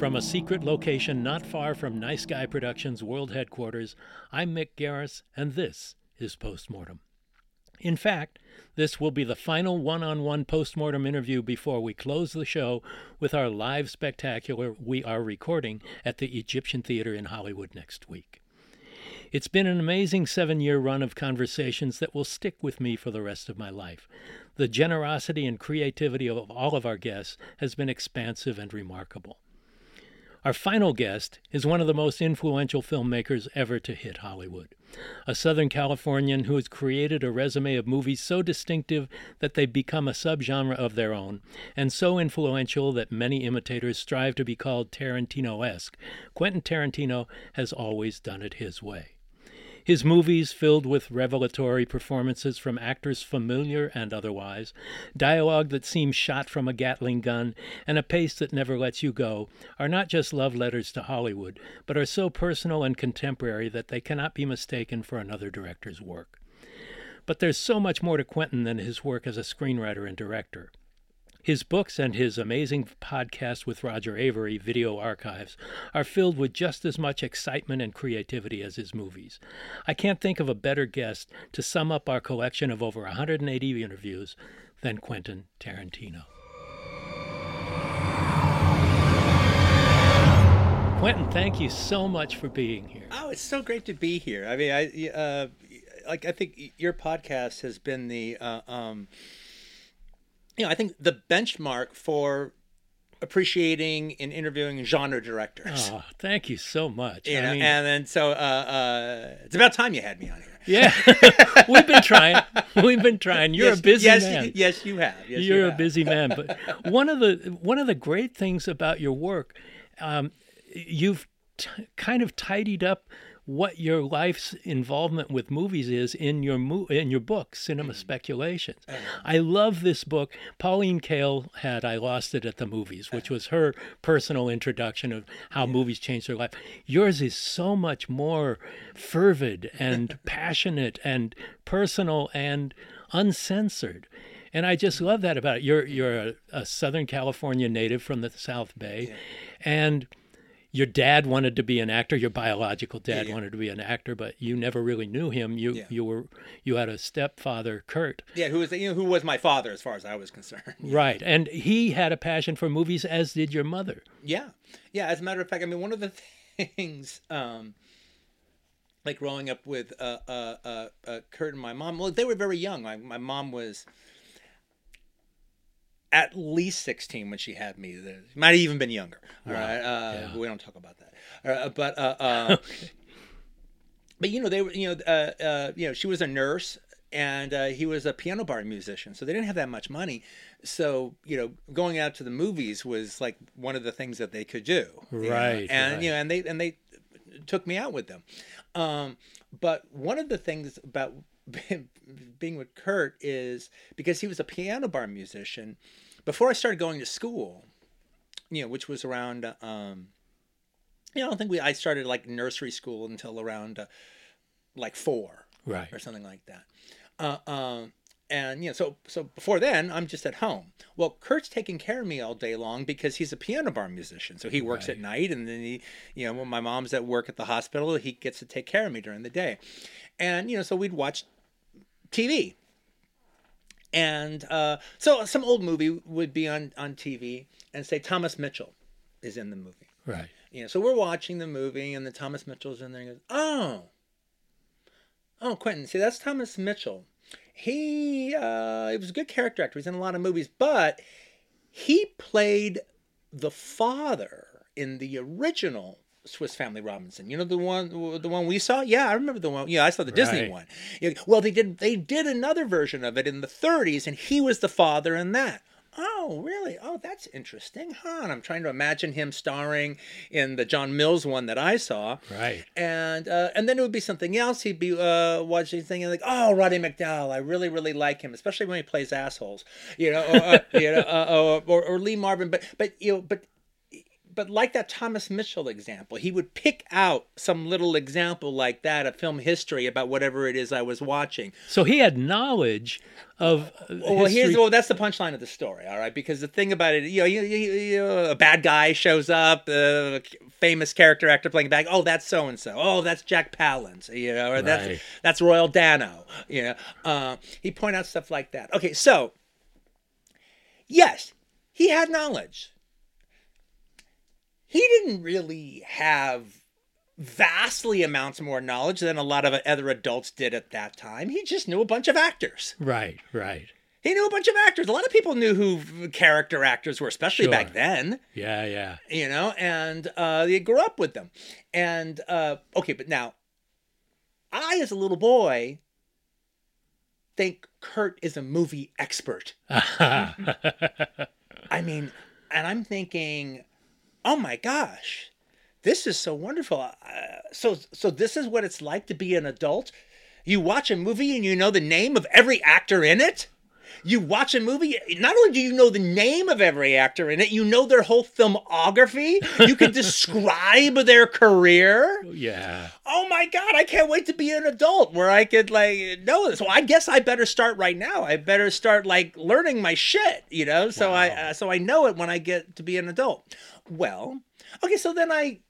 From a secret location not far from Nice Guy Productions World Headquarters, I'm Mick Garris, and this is Postmortem. In fact, this will be the final one on one postmortem interview before we close the show with our live spectacular we are recording at the Egyptian Theater in Hollywood next week. It's been an amazing seven year run of conversations that will stick with me for the rest of my life. The generosity and creativity of all of our guests has been expansive and remarkable. Our final guest is one of the most influential filmmakers ever to hit Hollywood. A Southern Californian who has created a resume of movies so distinctive that they've become a subgenre of their own, and so influential that many imitators strive to be called Tarantino esque, Quentin Tarantino has always done it his way. His movies, filled with revelatory performances from actors familiar and otherwise, dialogue that seems shot from a Gatling gun, and a pace that never lets you go, are not just love letters to Hollywood, but are so personal and contemporary that they cannot be mistaken for another director's work. But there's so much more to Quentin than his work as a screenwriter and director. His books and his amazing podcast with Roger Avary, Video Archives, are filled with just as much excitement and creativity as his movies. I can't think of a better guest to sum up our collection of over 180 interviews than Quentin Tarantino. Quentin, thank you so much for being here. Oh, it's so great to be here. I mean, I uh, like I think your podcast has been the uh, um, you know, I think the benchmark for appreciating and interviewing genre directors. Oh, thank you so much. You know, mean, and then so uh, uh, it's about time you had me on here. Yeah, we've been trying. We've been trying. You're yes, a busy yes, man. Yes, you have. Yes, You're you a busy man. But one of the one of the great things about your work, um, you've t- kind of tidied up what your life's involvement with movies is in your mo- in your book cinema mm-hmm. speculations. I love this book. Pauline kael had i lost it at the movies which was her personal introduction of how movies changed her life. Yours is so much more fervid and passionate and personal and uncensored. And I just mm-hmm. love that about it. You're you're a, a Southern California native from the South Bay, and your dad wanted to be an actor. Your biological dad yeah. wanted to be an actor, but you never really knew him. You Yeah. you were you had a stepfather, Kurt, Yeah, who was you know who was my father as far as I was concerned. right? And he had a passion for movies, as did your mother. Yeah, yeah. As a matter of fact, I mean, one of the things, um, like growing up with uh, uh, uh, uh, Kurt and my mom. Well, they were very young. My mom was at least sixteen when she had me. The- Might have even been younger. All right, uh, Yeah. we don't talk about that. Uh, but uh, uh, but you know they were you know uh, uh, you know she was a nurse and uh, he was a piano bar musician so they didn't have that much money so you know going out to the movies was like one of the things that they could do you know? Right, and right. you know and they and they took me out with them um, but one of the things about being with Kurt is because he was a piano bar musician before I started going to school you know which was around um, you know, I don't think we. I started like nursery school until around uh, like four Right. or something like that. Uh, um, and you know, so so before then, I'm just at home. Well, Kurt's taking care of me all day long because he's a piano bar musician. So he works at night, and then he, you know, when my mom's at work at the hospital, he gets to take care of me during the day. And you know, so we'd watch TV. And uh, so some old movie would be on on TV, and say Thomas Mitchell is in the movie. Right. You know, so we're watching the movie, and then Thomas Mitchell's in there. And goes, oh, oh, Quentin, see, that's Thomas Mitchell. He, uh, he was a good character actor. He's in a lot of movies, but he played the father in the original Swiss Family Robinson. You know the one, the one we saw. Yeah, I remember the one. Yeah, I saw the Disney Right. one. Well, they did they did another version of it in the 30s, and he was the father in that. Oh, really? Oh, that's interesting, huh? And I'm trying to imagine him starring in the John Mills one that I saw. Right. And uh, and then it would be something else. He'd be uh, watching, thinking like, "Oh, Roddy McDowall, I really, really like him, especially when he plays assholes." You know, or, uh, you know, uh, or, or Lee Marvin. But but you know, but but like that Thomas Mitchell example, he would pick out some little example like that of film history about whatever it is I was watching. So he had knowledge of. uh, Well, here's well, that's the punchline of the story, all right? Because the thing about it, you know, you, you, you, a bad guy shows up, a famous character actor playing back. Oh, that's so and so. Oh, that's Jack Palance, you know, or that's that's Royal Dano, you know. Uh, he point out stuff like that. Okay, so yes, he had knowledge. He didn't really have vastly amounts more knowledge than a lot of other adults did at that time. He just knew a bunch of actors. Right, right. He knew a bunch of actors. A lot of people knew who character actors were, especially Sure. back then. Yeah, yeah. You know, and uh, they grew up with them. And uh, okay, but now, I as a little boy think Kurt is a movie expert. I mean, and I'm thinking, oh my gosh, this is so wonderful. Uh, so, so this is what it's like to be an adult. You watch a movie and you know the name of every actor in it. You watch a movie, not only do you know the name of every actor in it, you know their whole filmography. You can describe their career. yeah. Oh my god, I can't wait to be an adult where I could like know this. So I guess I better start right now. I better start like learning my shit, you know, so I uh, so I know it when I get to be an adult. Well, okay, so then I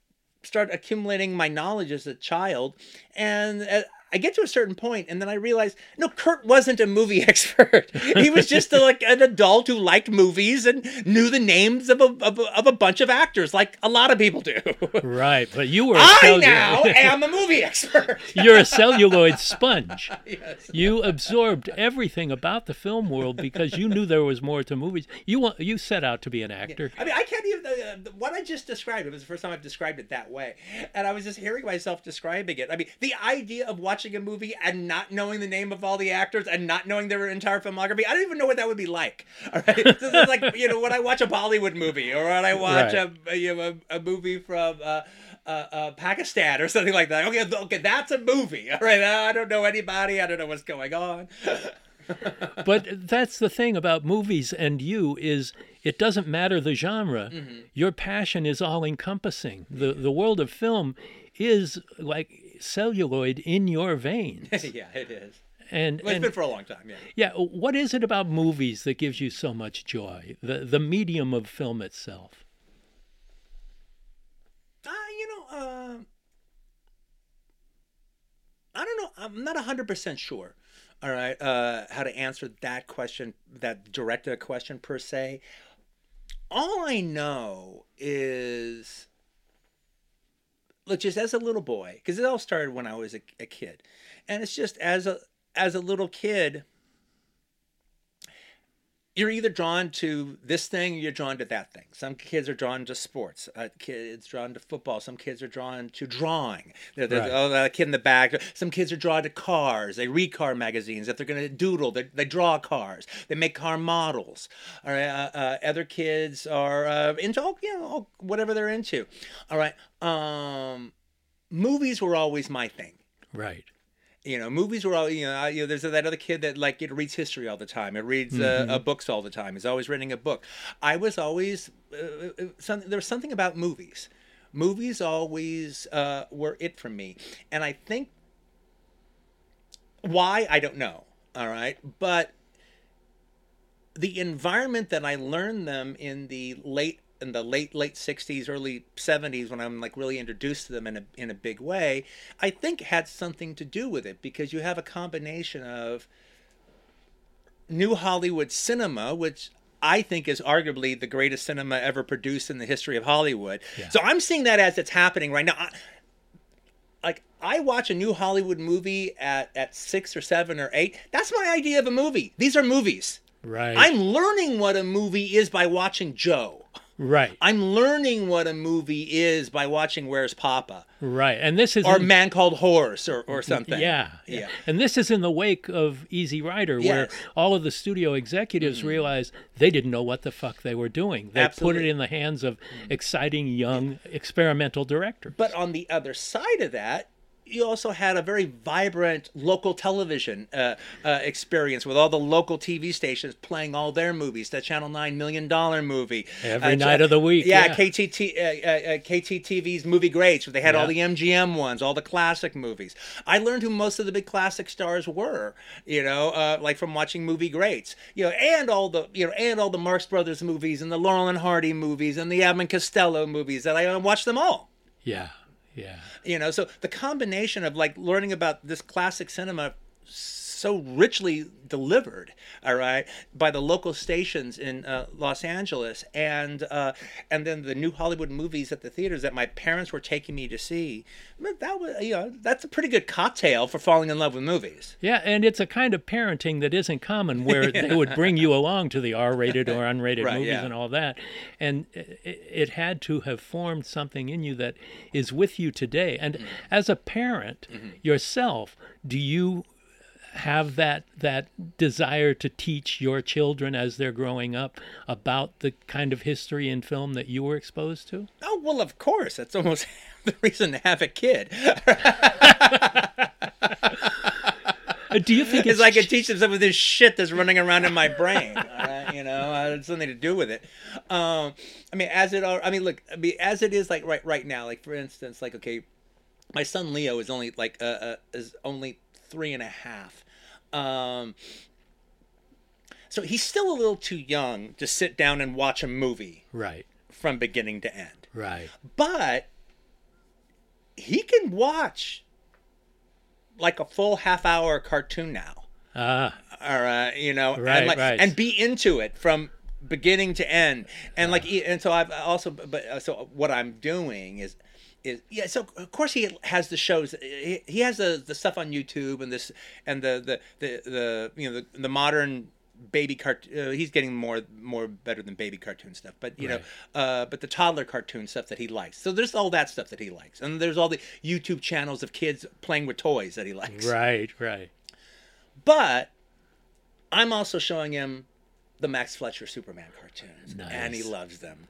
start accumulating my knowledge as a child and uh, I get to a certain point and then I realize no Kurt wasn't a movie expert. he was just a, like an adult who liked movies and knew the names of a, of a, of a bunch of actors like a lot of people do. Right, but you were I now am a movie expert. You're a celluloid sponge. yes. You absorbed everything about the film world because you knew there was more to movies. You want you set out to be an actor. I mean, I can't even. Uh, what I just described, it was the first time I've described it that way. And I was just hearing myself describing it. I mean, the idea of watching a movie and not knowing the name of all the actors and not knowing their entire filmography, I don't even know what that would be like. All right. this is like, you know, when I watch a Bollywood movie or when I watch Right. a, you know, a, a movie from. Uh, uh, uh, Pakistan or something like that. Okay, okay, that's a movie. All right, I don't know anybody. I don't know what's going on. But that's the thing about movies and you is it doesn't matter the genre. Mm-hmm. Your passion is all encompassing. The the world of film is like celluloid in your veins. yeah, it is. And, Well, it's and been for a long time. Yeah. yeah, what is it about movies that gives you so much joy? The the medium of film itself. Uh, you know, uh, I don't know. I'm not 100% sure. All right. Uh, how to answer that question, that directed question per se. All I know is, look, just as a little boy, because it all started when I was a, a kid. And it's just as a, as a little kid, you're either drawn to this thing or you're drawn to that thing. Some kids are drawn to sports. Uh, kids drawn to football. Some kids are drawn to drawing. There- There's Right. oh, that kid in the back. Some kids are drawn to cars. They read car magazines. If they're going to doodle, they, they draw cars. They make car models. All right. Uh, uh, other kids are uh, into all, you know all- whatever they're into. All right. Um, movies were always my thing Right. You know, movies were all you know. I, you know, there's that other kid that like it reads history all the time. It reads uh, uh, books all the time. He's always reading a book. I was always uh, uh, something. There was something about movies. Movies always uh, were it for me, and I think why I don't know. All right, but the environment that I learned them in the late in the late late 60s early 70s when I'm like really introduced to them in a in a big way I think had something to do with it because you have a combination of new Hollywood cinema which I think is arguably the greatest cinema ever produced in the history of Hollywood. So I'm seeing that as it's happening right now. I, like I watch a new Hollywood movie at at 6 or 7 or 8. That's my idea of a movie. These are movies. Right. I'm learning what a movie is by watching Joe. Right. I'm learning what a movie is by watching Where's Poppa Right. And this is or in- Man Called Horse or, or something. Yeah, Yeah. And this is in the wake of Easy Rider, where all of the studio executives mm-hmm. realized they didn't know what the fuck they were doing. They put it in the hands of mm. exciting young experimental directors. But on the other side of that, you also had a very vibrant local television uh, uh, experience with all the local TV stations playing all their movies. The Channel Nine Million Dollar Movie Every uh, night of the week, Yeah, yeah. KTT, uh, uh, uh, KTTV's Movie Greats. They had all the MGM ones, all the classic movies. I learned who most of the big classic stars were. You know, uh, like from watching Movie Greats. You know, and all the you know, and all the Marx Brothers movies and the Laurel and Hardy movies and the Abbott Costello movies. That I watched them all yeah, yeah. you know so the combination of like learning about this classic cinema so richly delivered all right by the local stations in uh, los angeles and uh, and then the new hollywood movies at the theaters that my parents were taking me to see that was you know that's a pretty good cocktail for falling in love with movies Yeah, and it's a kind of parenting that isn't common where they would bring you along to the R-rated or unrated Right, movies yeah. and all that. And it, it had to have formed something in you that is with you today. And Mm-hmm. as a parent yourself, do you have that that desire to teach your children as they're growing up about the kind of history in film that you were exposed to? oh well of course that's almost the reason to have a kid Uh, Do you think is it's I could teach them some of this shit that's running around in my brain. you know, uh, it's something to do with it. Um, I mean, as it, al- I mean, look, I mean, as it is, like right, right now, like for instance, like okay, my son Leo is only like uh, uh is only three and a half. Um, so he's still a little too young to sit down and watch a movie right, from beginning to end. Right, but he can watch like a full half hour cartoon now. Ah, or uh, you know Right, and, like, right. and be into it from beginning to end. And like and so i've also but uh, so what i'm doing is is yeah so of course he has the shows he, he has the the stuff on youtube and this and the the the, the you know the, the modern baby cart uh, he's getting more more better than baby cartoon stuff but you Right. know uh but the toddler cartoon stuff that he likes so there's all that stuff that he likes and there's all the youtube channels of kids playing with toys that he likes right, right. but I'm also showing him the Max Fleischer Superman cartoons, and he loves them.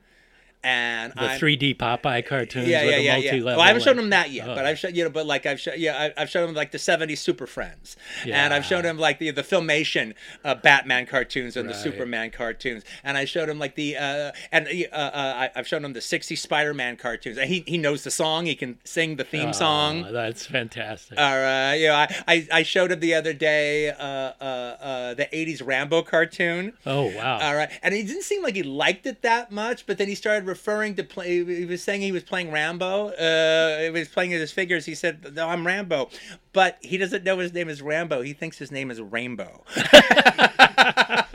And The I'm, 3D Popeye cartoons yeah, with yeah, yeah, yeah. Well, I haven't shown and- him that yet, Oh. but I've shown you know, but like I've shown, yeah, I- I've shown him like the '70s Super Friends, and I've shown him like the the filmation uh, Batman cartoons and the Superman cartoons, and I showed him like the uh, and uh, uh, I, I've shown him the '60s Spider-Man cartoons. And he he knows the song, he can sing the theme song. Oh, that's fantastic. All right, you know, I, I, I showed him the other day uh, uh, uh, the '80s Rambo cartoon. oh wow. All right, and he didn't seem like he liked it that much, but then he started referring to play. He was saying he was playing Rambo. Uh, he was playing his figures. He said, "No, I'm Rambo," but he doesn't know his name is Rambo. He thinks his name is Rainbow.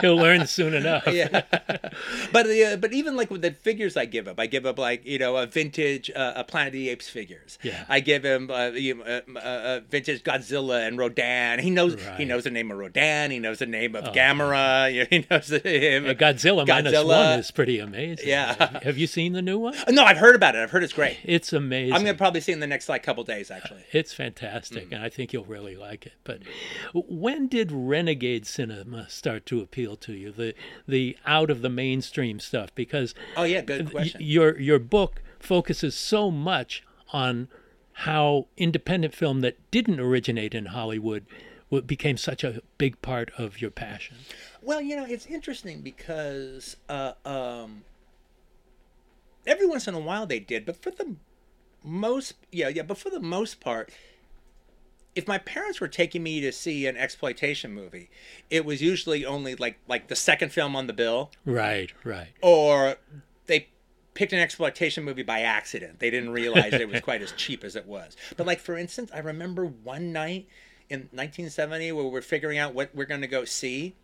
He'll learn soon enough. yeah, but uh, but even like with the figures I give up, I give up like you know a vintage uh, a Planet of the Apes figures. Yeah. I give him uh, you know, uh, uh, vintage Godzilla and Rodan. He knows he Right. Oh. knows the name of Rodan. He knows the name of Gamera. You he knows the name. Uh, Godzilla, Godzilla. one is pretty amazing. Yeah. Have, you seen the new one? No, I've heard about it. I've heard it's great. It's amazing. I'm gonna probably see it in the next like couple days actually. It's fantastic, and I think you'll really like it. But when did renegade cinema start to appeal to you? The the out of the mainstream stuff, because Oh yeah, good question. your your book focuses so much on how independent film that didn't originate in Hollywood became such a big part of your passion. Well, you know, it's interesting because uh, um, every once in a while they did, but for the most, yeah, yeah, but for the most part, if my parents were taking me to see an exploitation movie, it was usually only like like the second film on the bill, Right, right. or they picked an exploitation movie by accident. They didn't realize it was quite as cheap as it was. But like for instance, I remember one night in 1970 where we're figuring out what we're going to go see.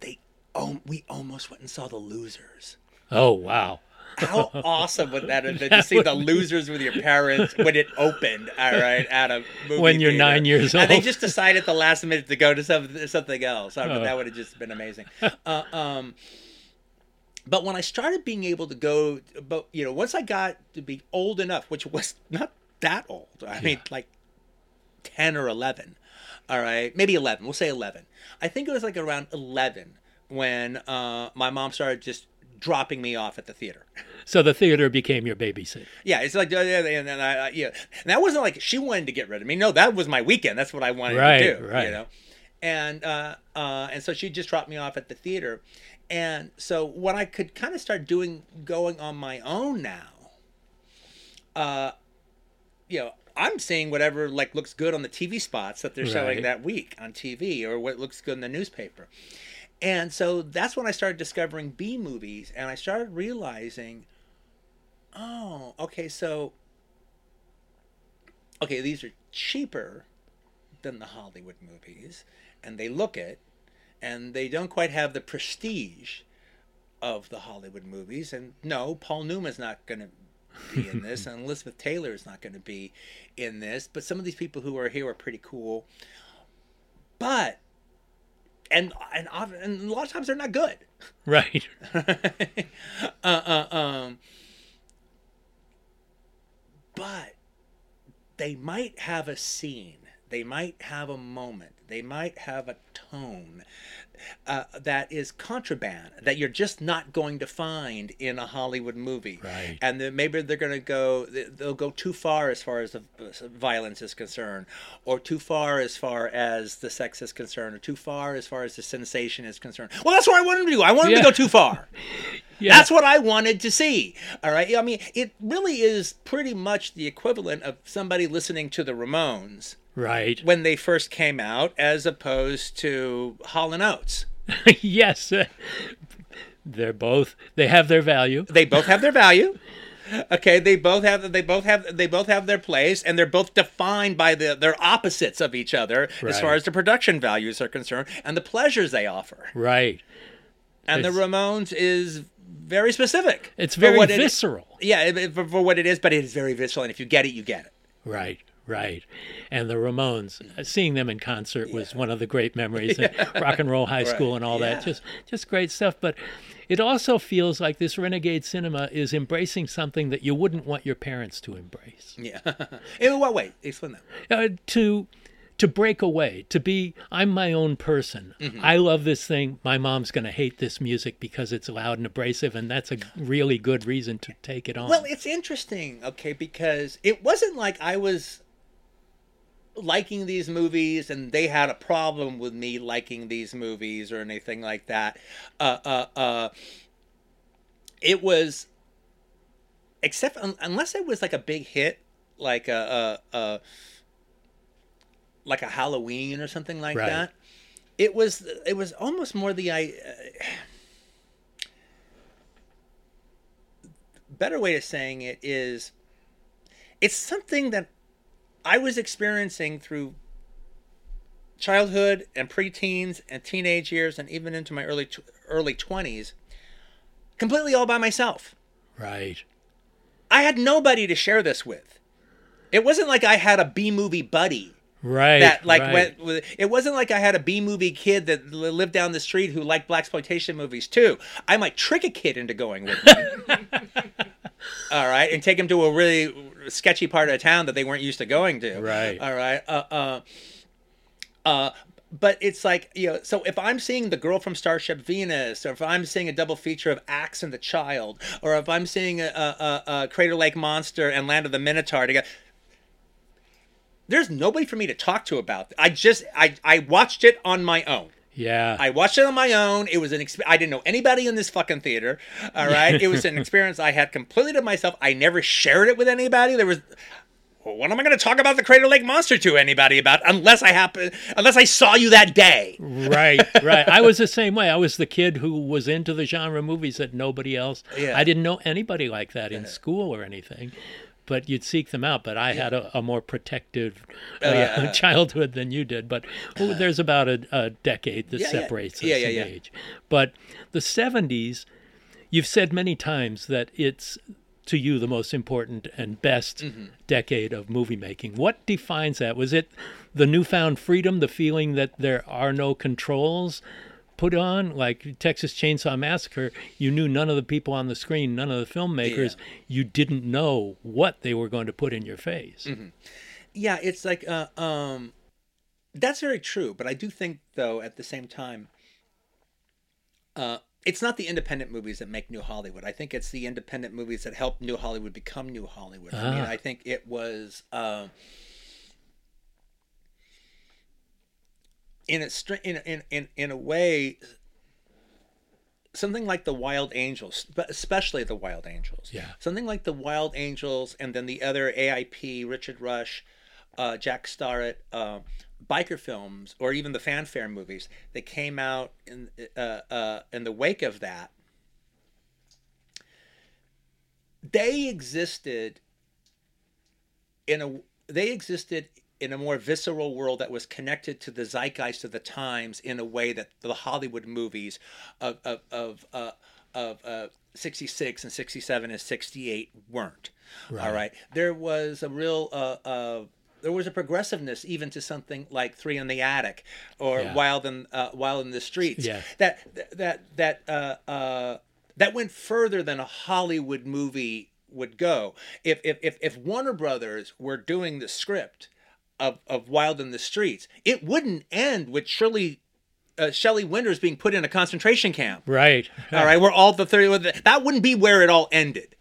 They oh, we almost went and saw The Losers. Oh wow. How awesome would that have been to see the losers with your parents when it opened? All right, at a movie When you're theater. nine years old, and they just decided at the last minute to go to some, something else. I Oh. that would have just been amazing. Uh, um, but when I started being able to go, but you know, once I got to be old enough, which was not that old. I mean, like ten or eleven. All right, maybe eleven. We'll say eleven. I think it was like around eleven when uh, my mom started just dropping me off at the theater. So the theater became your babysitter. Yeah, it's like, yeah, and then I, uh, yeah, and that wasn't like she wanted to get rid of me. No, that was my weekend. That's what I wanted Right, to do. right. You know, and uh, uh, and so she just dropped me off at the theater, and so when I could kind of start doing going on my own now, uh, you know, I'm seeing whatever like looks good on the TV spots that they're showing that week on TV or what looks good in the newspaper. And so that's when I started discovering B movies and I started realizing, oh, okay, so okay, these are cheaper than the Hollywood movies and they look it and they don't quite have the prestige of the Hollywood movies and no, Paul Newman's not going to be in this and Elizabeth Taylor is not going to be in this, but some of these people who are here are pretty cool. But and and, and a lot of times they're not good. Right. uh, uh, um, but they might have a scene. They might have a moment. They might have a tone uh, that is contraband that you're just not going to find in a Hollywood movie. Right. And then maybe they're going to go. they- They'll go too far as far as the violence is concerned, or too far as far as the sex is concerned, or too far as far as the sensation is concerned. Well, that's what I wanted to do. I wanted Yeah. to go too far. Yeah. That's what I wanted to see. All right. I mean, it really is pretty much the equivalent of somebody listening to the Ramones right. when they first came out, as opposed to Hall and Oates. yes. uh, They're both they have their value. They both have their value. Okay, they both have they both have they both have their place, and they're both defined by the their opposites of each other as far as the production values are concerned and the pleasures they offer. Right. And the Ramones is very specific. It's very it- visceral. yeah, it- for, for what it is, but it is very visceral, and if you get it, you get it. Right, right. And the Ramones, uh, seeing them in concert was one of the great memories. And rock and roll high school Right, and all yeah. that, just just great stuff. But it also feels like this renegade cinema is embracing something that you wouldn't want your parents to embrace. Yeah. In what way? Explain that. Uh, to to break away, to be I'm my own person. Mm-hmm. I love this thing. My mom's going to hate this music because it's loud and abrasive, and that's a really good reason to take it on. Well, it's interesting, okay, because it wasn't like I was liking these movies and they had a problem with me liking these movies or anything like that. Uh, uh, uh, it was, except un- unless it was like a big hit, like a, a, a like a Halloween or something like Right. that. It was it was almost more the I. better way of saying it is it's something that I was experiencing through childhood and preteens and teenage years and even into my early early 20s completely all by myself. right. I had nobody to share this with. It wasn't like I had a B movie buddy Right. that like right. went with it wasn't like I had a B movie kid that lived down the street who liked black exploitation movies too. I might trick a kid into going with me. All right, and take them to a really sketchy part of town that they weren't used to going to. Right. All right. Uh uh uh but it's like you know so if i'm seeing the girl from starship venus or if i'm seeing a double feature of axe and the child or if i'm seeing a, a, a, crater lake monster and land of the minotaur together there's nobody for me to talk to about. I just I I watched it on my own. Yeah. I watched it on my own. It was an exp- I didn't know anybody in this fucking theater. All right, it was an experience I had completely to myself. I never shared it with anybody. There was. Well, what am I going to talk about the Crater Lake Monster to anybody about unless I happen unless I saw you that day? right, right. I was the same way. I was the kid who was into the genre movies that nobody else. Yeah. I didn't know anybody like that in school or anything. But you'd seek them out. But I had a, a more protective uh, Oh, yeah. childhood than you did. But oh, there's about a, a decade that Yeah, yeah. separates us Yeah, yeah, in yeah. age. But the 70s You've said many times that it's to you the most important and best Mm-hmm. decade of movie making. What defines that? Was it the newfound freedom, the feeling that there are no controls put on? Like Texas Chainsaw Massacre, you knew none of the people on the screen, none of the filmmakers, you didn't know what they were going to put in your face. Mm-hmm. yeah it's like uh, um that's very true but i do think though at the same time uh it's not the independent movies that make new hollywood i think it's the independent movies that help new hollywood become new hollywood i mean Ah. i think it was uh in a str- in, in in in a way something like the wild angels but especially the wild angels Yeah. something like the wild angels and then the other aip richard rush uh, jack starrett uh, biker films or even the fanfare movies that came out in uh, uh, in the wake of that they existed in a they existed in a more visceral world that was connected to the zeitgeist of the times in a way that the Hollywood movies of of of uh, of uh, 66 and 67 and 68 weren't. All right. There was a real uh, uh, there was a progressiveness even to something like Three in the Attic or Yeah. Wild in uh, Wild in the Streets. Yeah. That that that uh, uh, that went further than a Hollywood movie would go. If if if, if Warner Brothers were doing the script of, of Wild in the Streets, it wouldn't end with Shirley uh, Shelley Winters being put in a concentration camp. Right. All right, where all the thirty that wouldn't be where it all ended.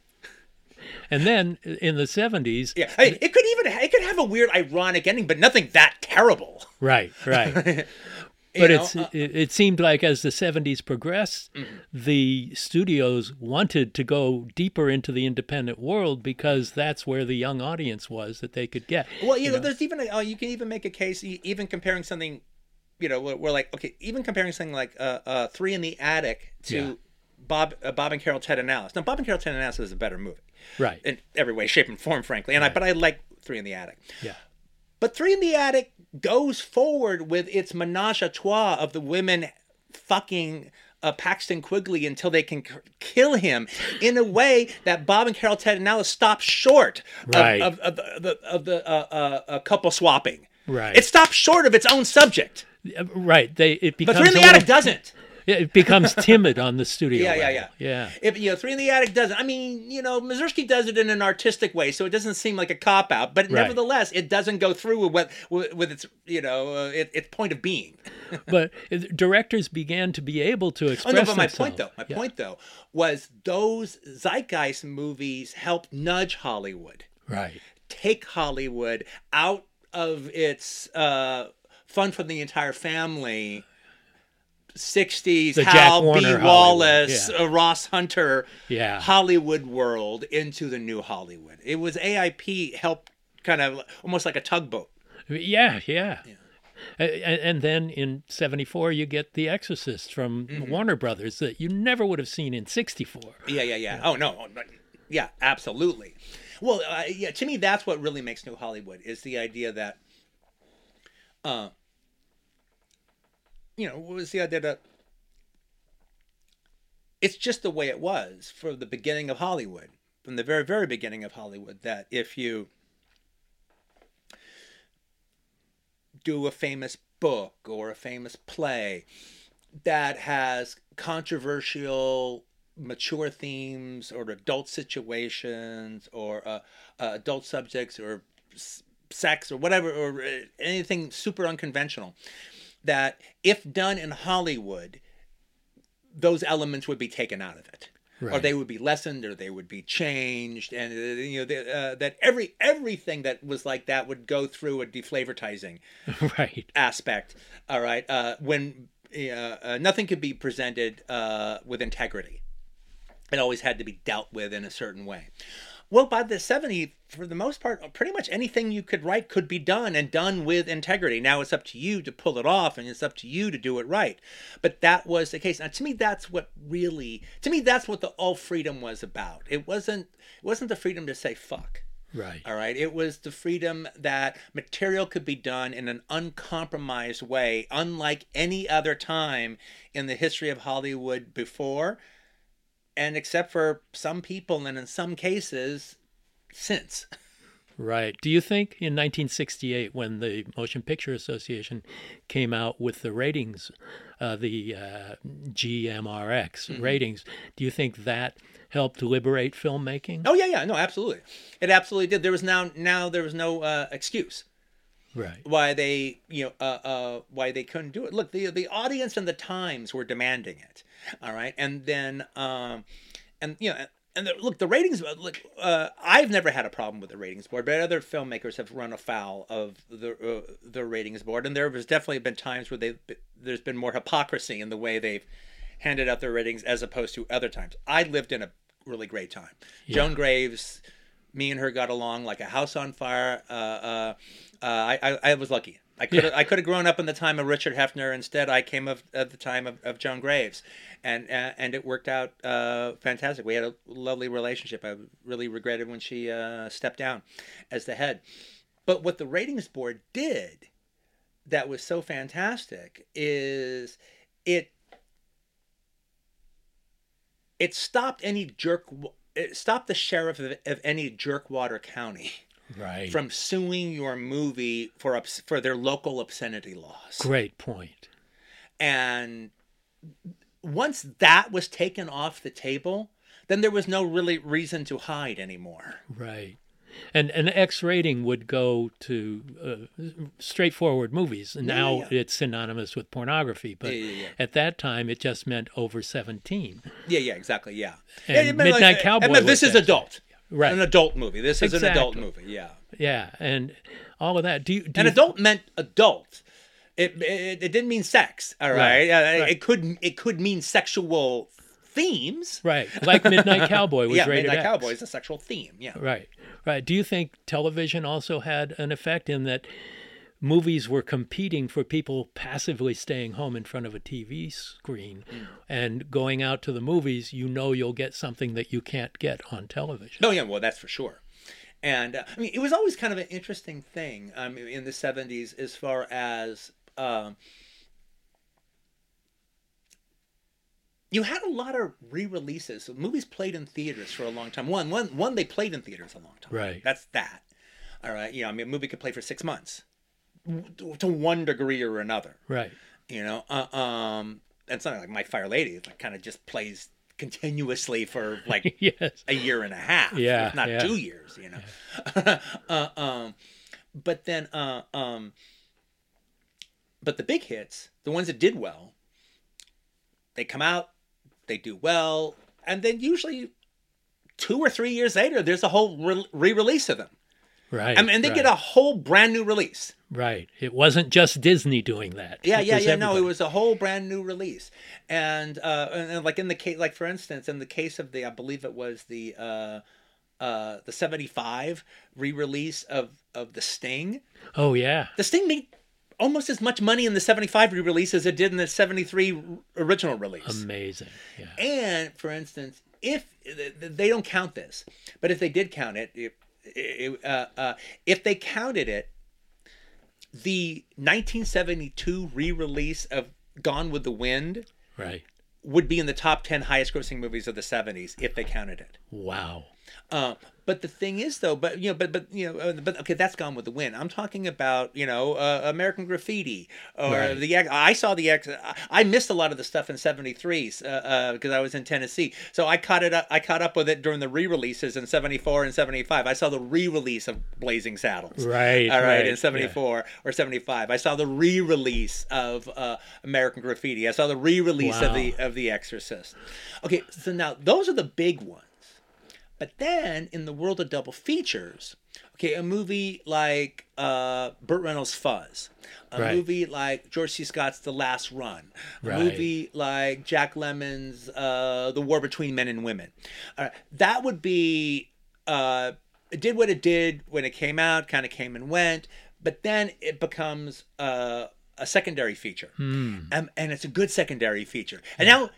And then in the 70s, Yeah, I mean, it could even it could have a weird ironic ending, but nothing that terrible. right, right. You But know, it's uh, Mm-hmm. it, it seemed like as the 70s progressed, the studios wanted to go deeper into the independent world because that's where the young audience was that they could get. Well, you know, there's even a, uh, you can even make a case, even comparing something, you know, we're, we're like okay, even comparing something like uh, uh, Three in the Attic to Yeah. Bob uh, Bob and Carol Ted and Alice. Now, Bob and Carol Ted and Alice is a better movie Right. in every way, shape, and form, frankly. And I but I like Three in the Attic. Yeah. But Three in the Attic goes forward with its menage a trois of the women fucking uh, Paxton Quigley until they can k- kill him in a way that Bob and Carol Ted and Alice stop short of, Right. of, of, the, of the uh, uh, uh, couple swapping. Right. It stops short of its own subject. Uh, Right. They it But becomes Three in the a little- doesn't. Yeah, it becomes timid on the studio. Yeah, yeah, level. yeah. Yeah. If you know, Three in the Attic doesn't. I mean, you know, Mazursky does it in an artistic way, so it doesn't seem like a cop out. But Right. nevertheless, it doesn't go through with what with, with its you know uh, it, its point of being. But directors began to be able to Oh express no, but my themselves. point though, my Yeah. point though, was those zeitgeist movies helped nudge Hollywood, Right. take Hollywood out of its uh, fun for the entire family. 60s The Hal B. Wallis, yeah. uh, Ross Hunter, Yeah. Hollywood world into the new Hollywood. It was AIP helped kind of almost like a tugboat. Yeah, yeah. A- a- And then in 74, you get The Exorcist from Mm-hmm. Warner Brothers that you never would have seen in 64. Yeah, yeah, yeah. Oh no, oh, no. yeah, absolutely. Well, uh, yeah. To me, that's what really makes New Hollywood is the idea that, uh, you know, was the idea that it's just the way it was for the beginning of Hollywood, from the very, very beginning of Hollywood. That if you do a famous book or a famous play that has controversial mature themes or adult situations or uh, uh, adult subjects or s- sex or whatever or uh, anything super unconventional that if done in hollywood those elements would be taken out of it or they would be lessened or they would be changed and uh, you know the, uh, that every everything that was like that would go through a deflavortizing right. aspect. All right, uh, when uh, uh, nothing could be presented uh, with integrity, it always had to be dealt with in a certain way. Well, by the 70s, for the most part, pretty much anything you could write could be done and done with integrity. Now it's up to you to pull it off and it's up to you to do it right. But that was the case. Now, to me, that's what really, to me, that's what the all freedom was about. It wasn't, it wasn't the freedom to say fuck. Right. All right. It was the freedom that material could be done in an uncompromised way, unlike any other time in the history of Hollywood before. And except for some people and in some cases, since. Right. Do you think in 1968, when the Motion Picture Association came out with the ratings, uh, the uh, GMRX Mm-hmm. ratings, do you think that helped liberate filmmaking? Oh yeah, yeah, no, absolutely. It absolutely did. There was now now there was no uh, excuse Right. why they you know uh, uh, why they couldn't do it. Look, the the audience and the times were demanding it. All right, and then um, and you know. And the, look, the ratings. uh, Look, uh, I've never had a problem with the ratings board, but other filmmakers have run afoul of the uh, the ratings board, and there has definitely been times where they there's been more hypocrisy in the way they've handed out their ratings as opposed to other times. I lived in a really great time. Joan Graves, me and her got along like a house on fire. Uh, uh, uh, I, I I was lucky. I could I could have grown up in the time of Richard Heffner. Instead, I came of at the time of, of Joan Graves, and uh, and it worked out uh, fantastic. We had a lovely relationship. I really regretted when she uh, stepped down as the head. But what the ratings board did that was so fantastic is it it stopped any jerk it stopped the sheriff of, of any jerkwater county Right. from suing your movie for for their local obscenity laws. Great point. And once that was taken off the table, then there was no really reason to hide anymore. Right. And an X rating would go to uh, straightforward movies. Now yeah. it's synonymous with pornography. But Yeah, yeah, yeah. at that time, it just meant over 17. Yeah, yeah, exactly. Yeah. And Yeah, Midnight it Cowboy this is adult. Right. An adult movie. This is an adult movie. Yeah. Yeah. And all of that. Do you, do And you- adult meant adult. It, it, it didn't mean sex. All right. Right, right. It could it could mean sexual themes. Right. Like Midnight Cowboy was yeah, rated Midnight X. Cowboy is a sexual theme. Yeah. Right, right. Do you think television also had an effect in that movies were competing for people passively staying home in front of a TV screen Mm. and going out to the movies? You know, you'll get something that you can't get on television. Oh yeah, well that's for sure. And uh, I mean, it was always kind of an interesting thing um, in the '70s as far as um, you had a lot of re-releases. Movies played in theaters for a long time. One, one, one. They played in theaters a long time. Right. That's that. All right. You know, I mean, a movie could play for six months, to one degree or another. Right. You know, uh, um, and something like My Fair Lady, like kind of just plays continuously for like yes. a year and a half, Yeah, if not yeah. two years, you know. uh, um, but then, uh, um, but the big hits, the ones that did well, they come out, they do well, and then usually two or three years later, there's a whole re-release of them. Right. I mean, and they right, get a whole brand new release. Right. It wasn't just Disney doing that. Yeah, It yeah, yeah. No, it was a whole brand new release, and uh, and, and like in the case, like for instance, in the case of the, I believe it was the uh, uh, the '75 re-release of of the Sting. Oh, yeah. The Sting made almost as much money in the '75 re-release as it did in the '73 original release. Amazing. Yeah. And for instance, if they don't count this, but if they did count it, it, uh, uh, if they counted it, the 1972 re-release of Gone with the Wind Right. would be in the top 10 highest-grossing movies of the 70s if they counted it. Wow. Uh, but the thing is, though, but you know, but but you know, uh, but okay, that's Gone with the Wind. I'm talking about you know, uh, American Graffiti or Right. the. I saw the X. I- missed a lot of the stuff in '73 because uh, because I was in Tennessee, so I caught it up. I caught up with it during the re-releases in '74 and '75. I saw the re-release of Blazing Saddles. Right, All right, right, in yeah. '74 or '75. I saw the re-release of uh, American Graffiti. I saw the re-release of the of The Exorcist. Okay, so now those are the big ones. But then in the world of double features, okay, a movie like uh, Burt Reynolds' Fuzz, a Right. movie like George C. Scott's The Last Run, a Right. movie like Jack Lemmon's uh, The War Between Men and Women. Uh, that would be, uh, it did what it did when it came out, kind of came and went, but then it becomes uh, a secondary feature. Hmm. Um, and it's a good secondary feature. And now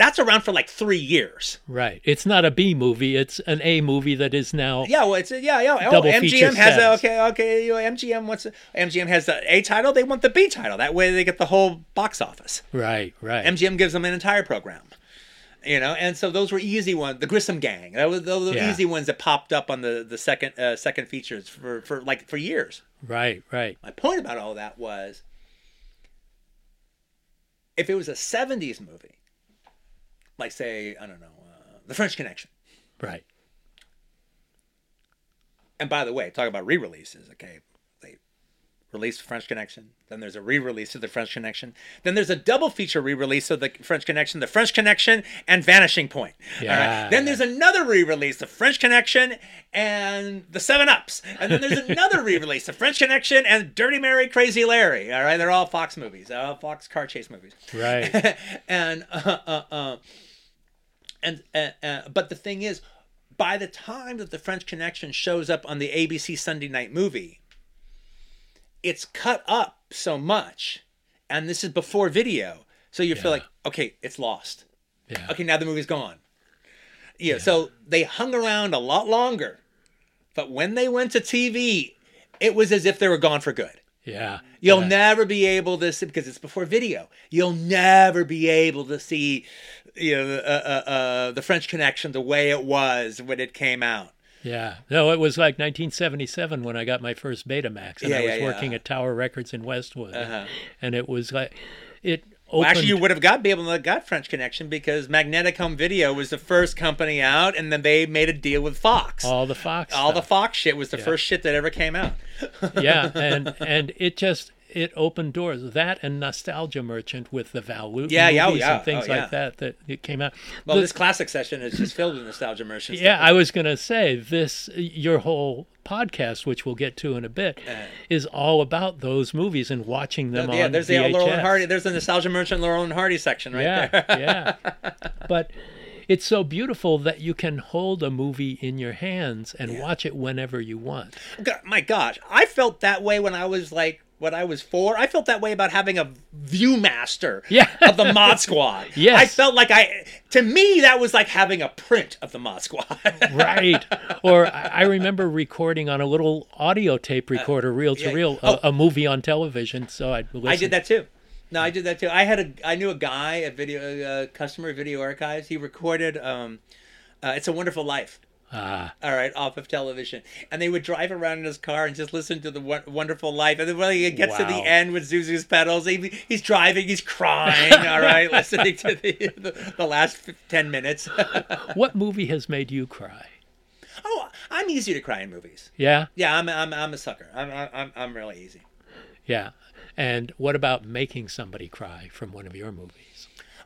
that's around for like three years. Right. It's not a B movie. It's an A movie that is now. Yeah, well, it's yeah, yeah. Oh, MGM has a, okay, okay. You know, MGM wants a, MGM has the A title. They want the B title. That way, they get the whole box office. Right. Right. MGM gives them an entire program, You know, and so those were easy ones. The Grissom Gang, that was those Yeah. easy ones that popped up on the the second uh, second features for for like for years. Right, right. My point about all that was if it was a 70s movie, like say, I don't know, uh, The French Connection. Right. And by the way, talk about re-releases, okay? They released French Connection, then there's a re-release of the French Connection, then there's a double feature re-release of the French Connection, the French Connection and Vanishing Point. right? Yeah. Then there's another re-release, the French Connection and the Seven Ups, and then there's another re-release, the French Connection and Dirty Mary, Crazy Larry. All right, they're all Fox movies, all Fox car chase movies. Right. and uh, uh, uh, and uh, uh, but the thing is, by the time that the French Connection shows up on the ABC Sunday Night Movie, it's cut up so much, and this is before video, so you feel like okay, it's lost. Yeah. Okay, now the movie's gone. Yeah, so they hung around a lot longer, but when they went to TV, it was as if they were gone for good. Yeah. You'll yeah. never be able to see because it's before video. You'll never be able to see, you know, uh, uh, uh, the French Connection the way it was when it came out. Yeah. No, it was like 1977 when I got my first Betamax, and Yeah, I was yeah, yeah. working at Tower Records in Westwood, Uh-huh. and it was like it opened. Well, actually, you would have got be able to got French Connection because Magnetic Home Video was the first company out, and then they made a deal with Fox. all the Fox. All the. Fox shit was the first shit that ever came out. yeah, and and it just it opened doors. That and Nostalgia Merchant with the Val Lewton Yeah, yeah, oh, movies yeah, and oh, things oh, yeah. like that that it came out. Well, The- this classic session is just filled with nostalgia Merchant. yeah, I was gonna say this. Your whole podcast, which we'll get to in a bit, is all about those movies and watching them yeah. There's the VHS. Laurel and Hardy. There's the nostalgia merchant Laurel and Hardy section right yeah, there. yeah. But it's so beautiful that you can hold a movie in your hands and watch it whenever you want. God, my gosh, I felt that way when I was like when I was four. I felt that way about having a ViewMaster Yeah. of the Mod Squad. Yes. I felt like I to me that was like having a print of the Mod Squad. right. Or I remember recording on a little audio tape recorder, reel to Uh, reel, Oh. a, a movie on television. So I'd listen. I did that too. No, I did that too. I had a I knew a guy a video uh, customer video archives. He recorded um, uh, "It's a Wonderful Life." Ah, all right, off of television. And they would drive around in his car and just listen to the Wonderful Life. And then when he gets to the end with Zuzu's petals, he, he's driving, he's crying, all right, listening to the, the, the last 10 minutes. what movie has made you cry? oh, I'm easy to cry in movies. Yeah, Yeah, I'm, I'm, I'm a sucker. I'm, I'm, I'm really easy. yeah. And what about making somebody cry from one of your movies?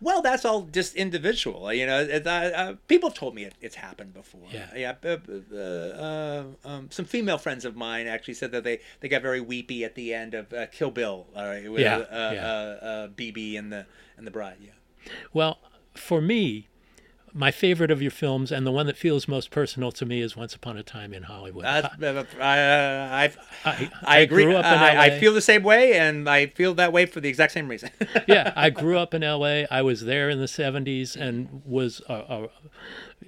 Well, that's all just individual. You know, it, uh, uh, people have told me it, it's happened before. Yeah. yeah. Uh, uh, uh, um, some female friends of mine actually said that they, they got very weepy at the end of uh, Kill Bill. All right, with Yeah, uh, yeah. Uh, uh, BB and the and the bride. Yeah. Well, for me, my favorite of your films and the one that feels most personal to me is Once Upon a Time in Hollywood. Uh, I, I, I, I agree. grew up in I, I feel the same way, and I feel that way for the exact same reason. yeah, I grew up in LA. I was there in the 70s and was uh, uh,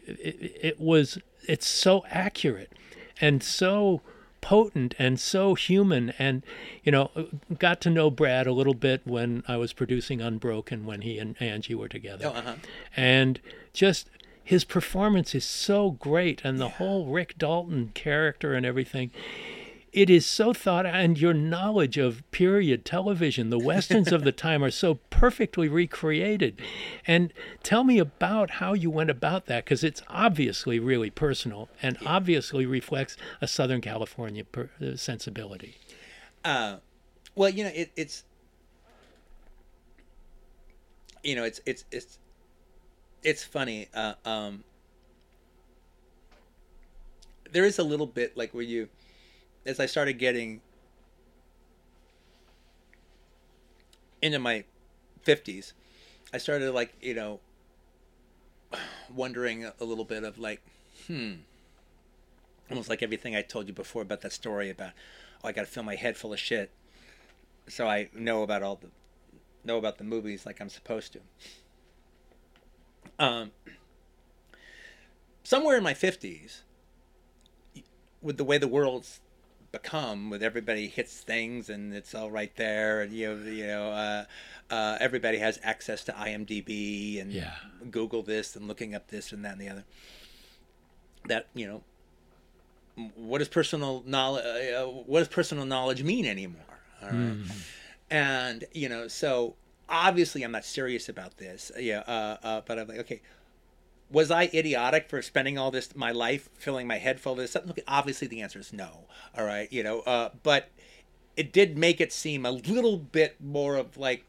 it, it was it's so accurate and so potent and so human and you know got to know Brad a little bit when I was producing Unbroken when he and Angie were together. Oh, uh-huh. And just his performance is so great and the whole Rick Dalton character and everything it is so thought and your knowledge of period television the westerns of the time are so perfectly recreated and tell me about how you went about that because it's obviously really personal and obviously reflects a southern california per, uh, sensibility Uh, well, you know, it, it's you know, it's it's it's it's funny. Uh, um, there is a little bit like where you, as I started getting into my fifties, I started like you know wondering a little bit of like, hmm, almost like everything I told you before about that story about, oh, I got to fill my head full of shit, so I know about all the, know about the movies like I'm supposed to. Um, somewhere in my fifties, with the way the world's become with everybody hits things and it's all right there and you know you know uh, uh, everybody has access to IMDb and Yeah. Google this and looking up this and that and the other that you know what does personal knowledge uh, what does personal knowledge mean anymore all right? and you know so obviously i'm not serious about this yeah uh, uh, but i'm like okay was i idiotic for spending all this my life filling my head full of this stuff? Look, obviously the answer is no all right you know uh, but it did make it seem a little bit more of like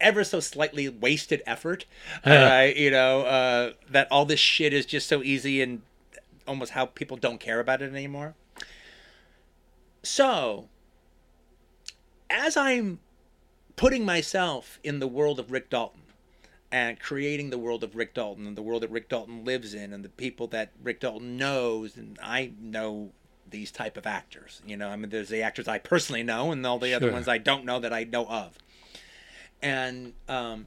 ever so slightly wasted effort all right you know uh, that all this shit is just so easy and almost how people don't care about it anymore. So as i'm putting myself in the world of rick dalton and creating the world of rick dalton and the world that rick dalton lives in and the people that rick dalton knows and i know these type of actors you know i mean there's the actors i personally know and all the other ones i don't know that i know of. And um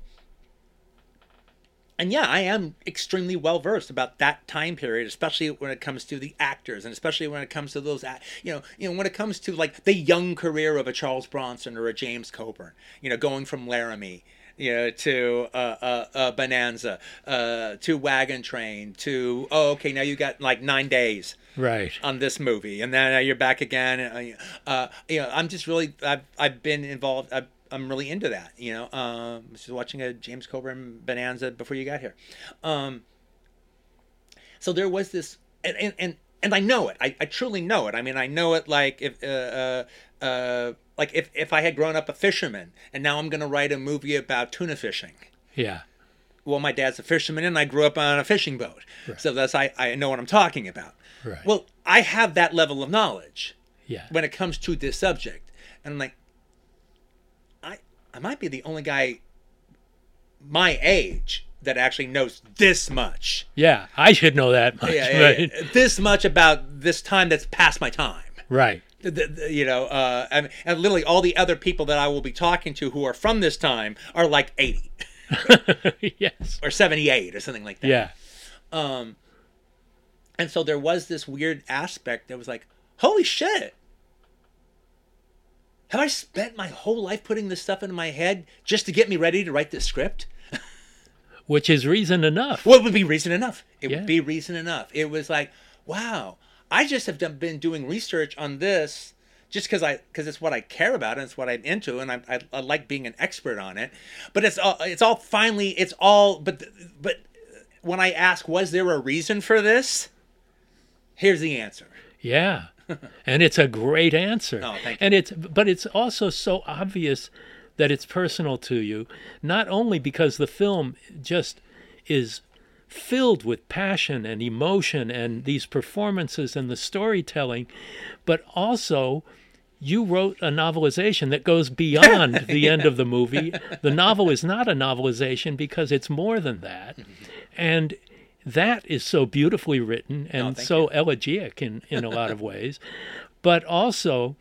and yeah, I am extremely well versed about that time period, especially when it comes to the actors, and especially when it comes to those, you know, you know, when it comes to like the young career of a Charles Bronson or a James Coburn, you know, going from Laramie, you know, to uh, uh, uh, Bonanza, uh, to Wagon Train, to oh, okay, now you got like nine days Right. on this movie, and then uh, you're back again. Uh, you know, I'm just really, I've, I've been involved. I've, I'm really into that. You know, um, I was just watching a James Coburn Bonanza before you got here. Um, so there was this, and and and, and I know it. I, I truly know it. I mean, I know it like if. Like if, if I had grown up a fisherman and now I'm going to write a movie about tuna fishing Yeah. well, my dad's a fisherman and I grew up on a fishing boat. So that's I, I know what I'm talking about. Right. Well, I have that level of knowledge Yeah. when it comes to this subject. And I'm like, I I might be the only guy my age that actually knows this much. Yeah. I should know that much. Yeah, yeah, right. yeah, this much about this time that's past my time. Right. The- the- you know, uh, and, and literally all the other people that I will be talking to who are from this time are like 80 yes. or 78 or something like that. Yeah. Um, and so there was this weird aspect that was like, holy shit. Have I spent my whole life putting this stuff into my head just to get me ready to write this script? Which is reason enough. Well, it would be reason enough. It Yeah. would be reason enough. It was like, wow, I just have done, been doing research on this just because I because it's what I care about and it's what I'm into and I, I, I like being an expert on it. But it's all it's all finally it's all but but when I ask was there a reason for this? Here's the answer. Yeah. and it's a great answer. Oh, thank you. And it's but it's also so obvious that it's personal to you, not only because the film just is filled with passion and emotion and these performances and the storytelling, but also you wrote a novelization that goes beyond the end of the movie. The novel is not a novelization because it's more than that. And that is so beautifully written oh, and thank so elegiac in, in a lot of ways. But also,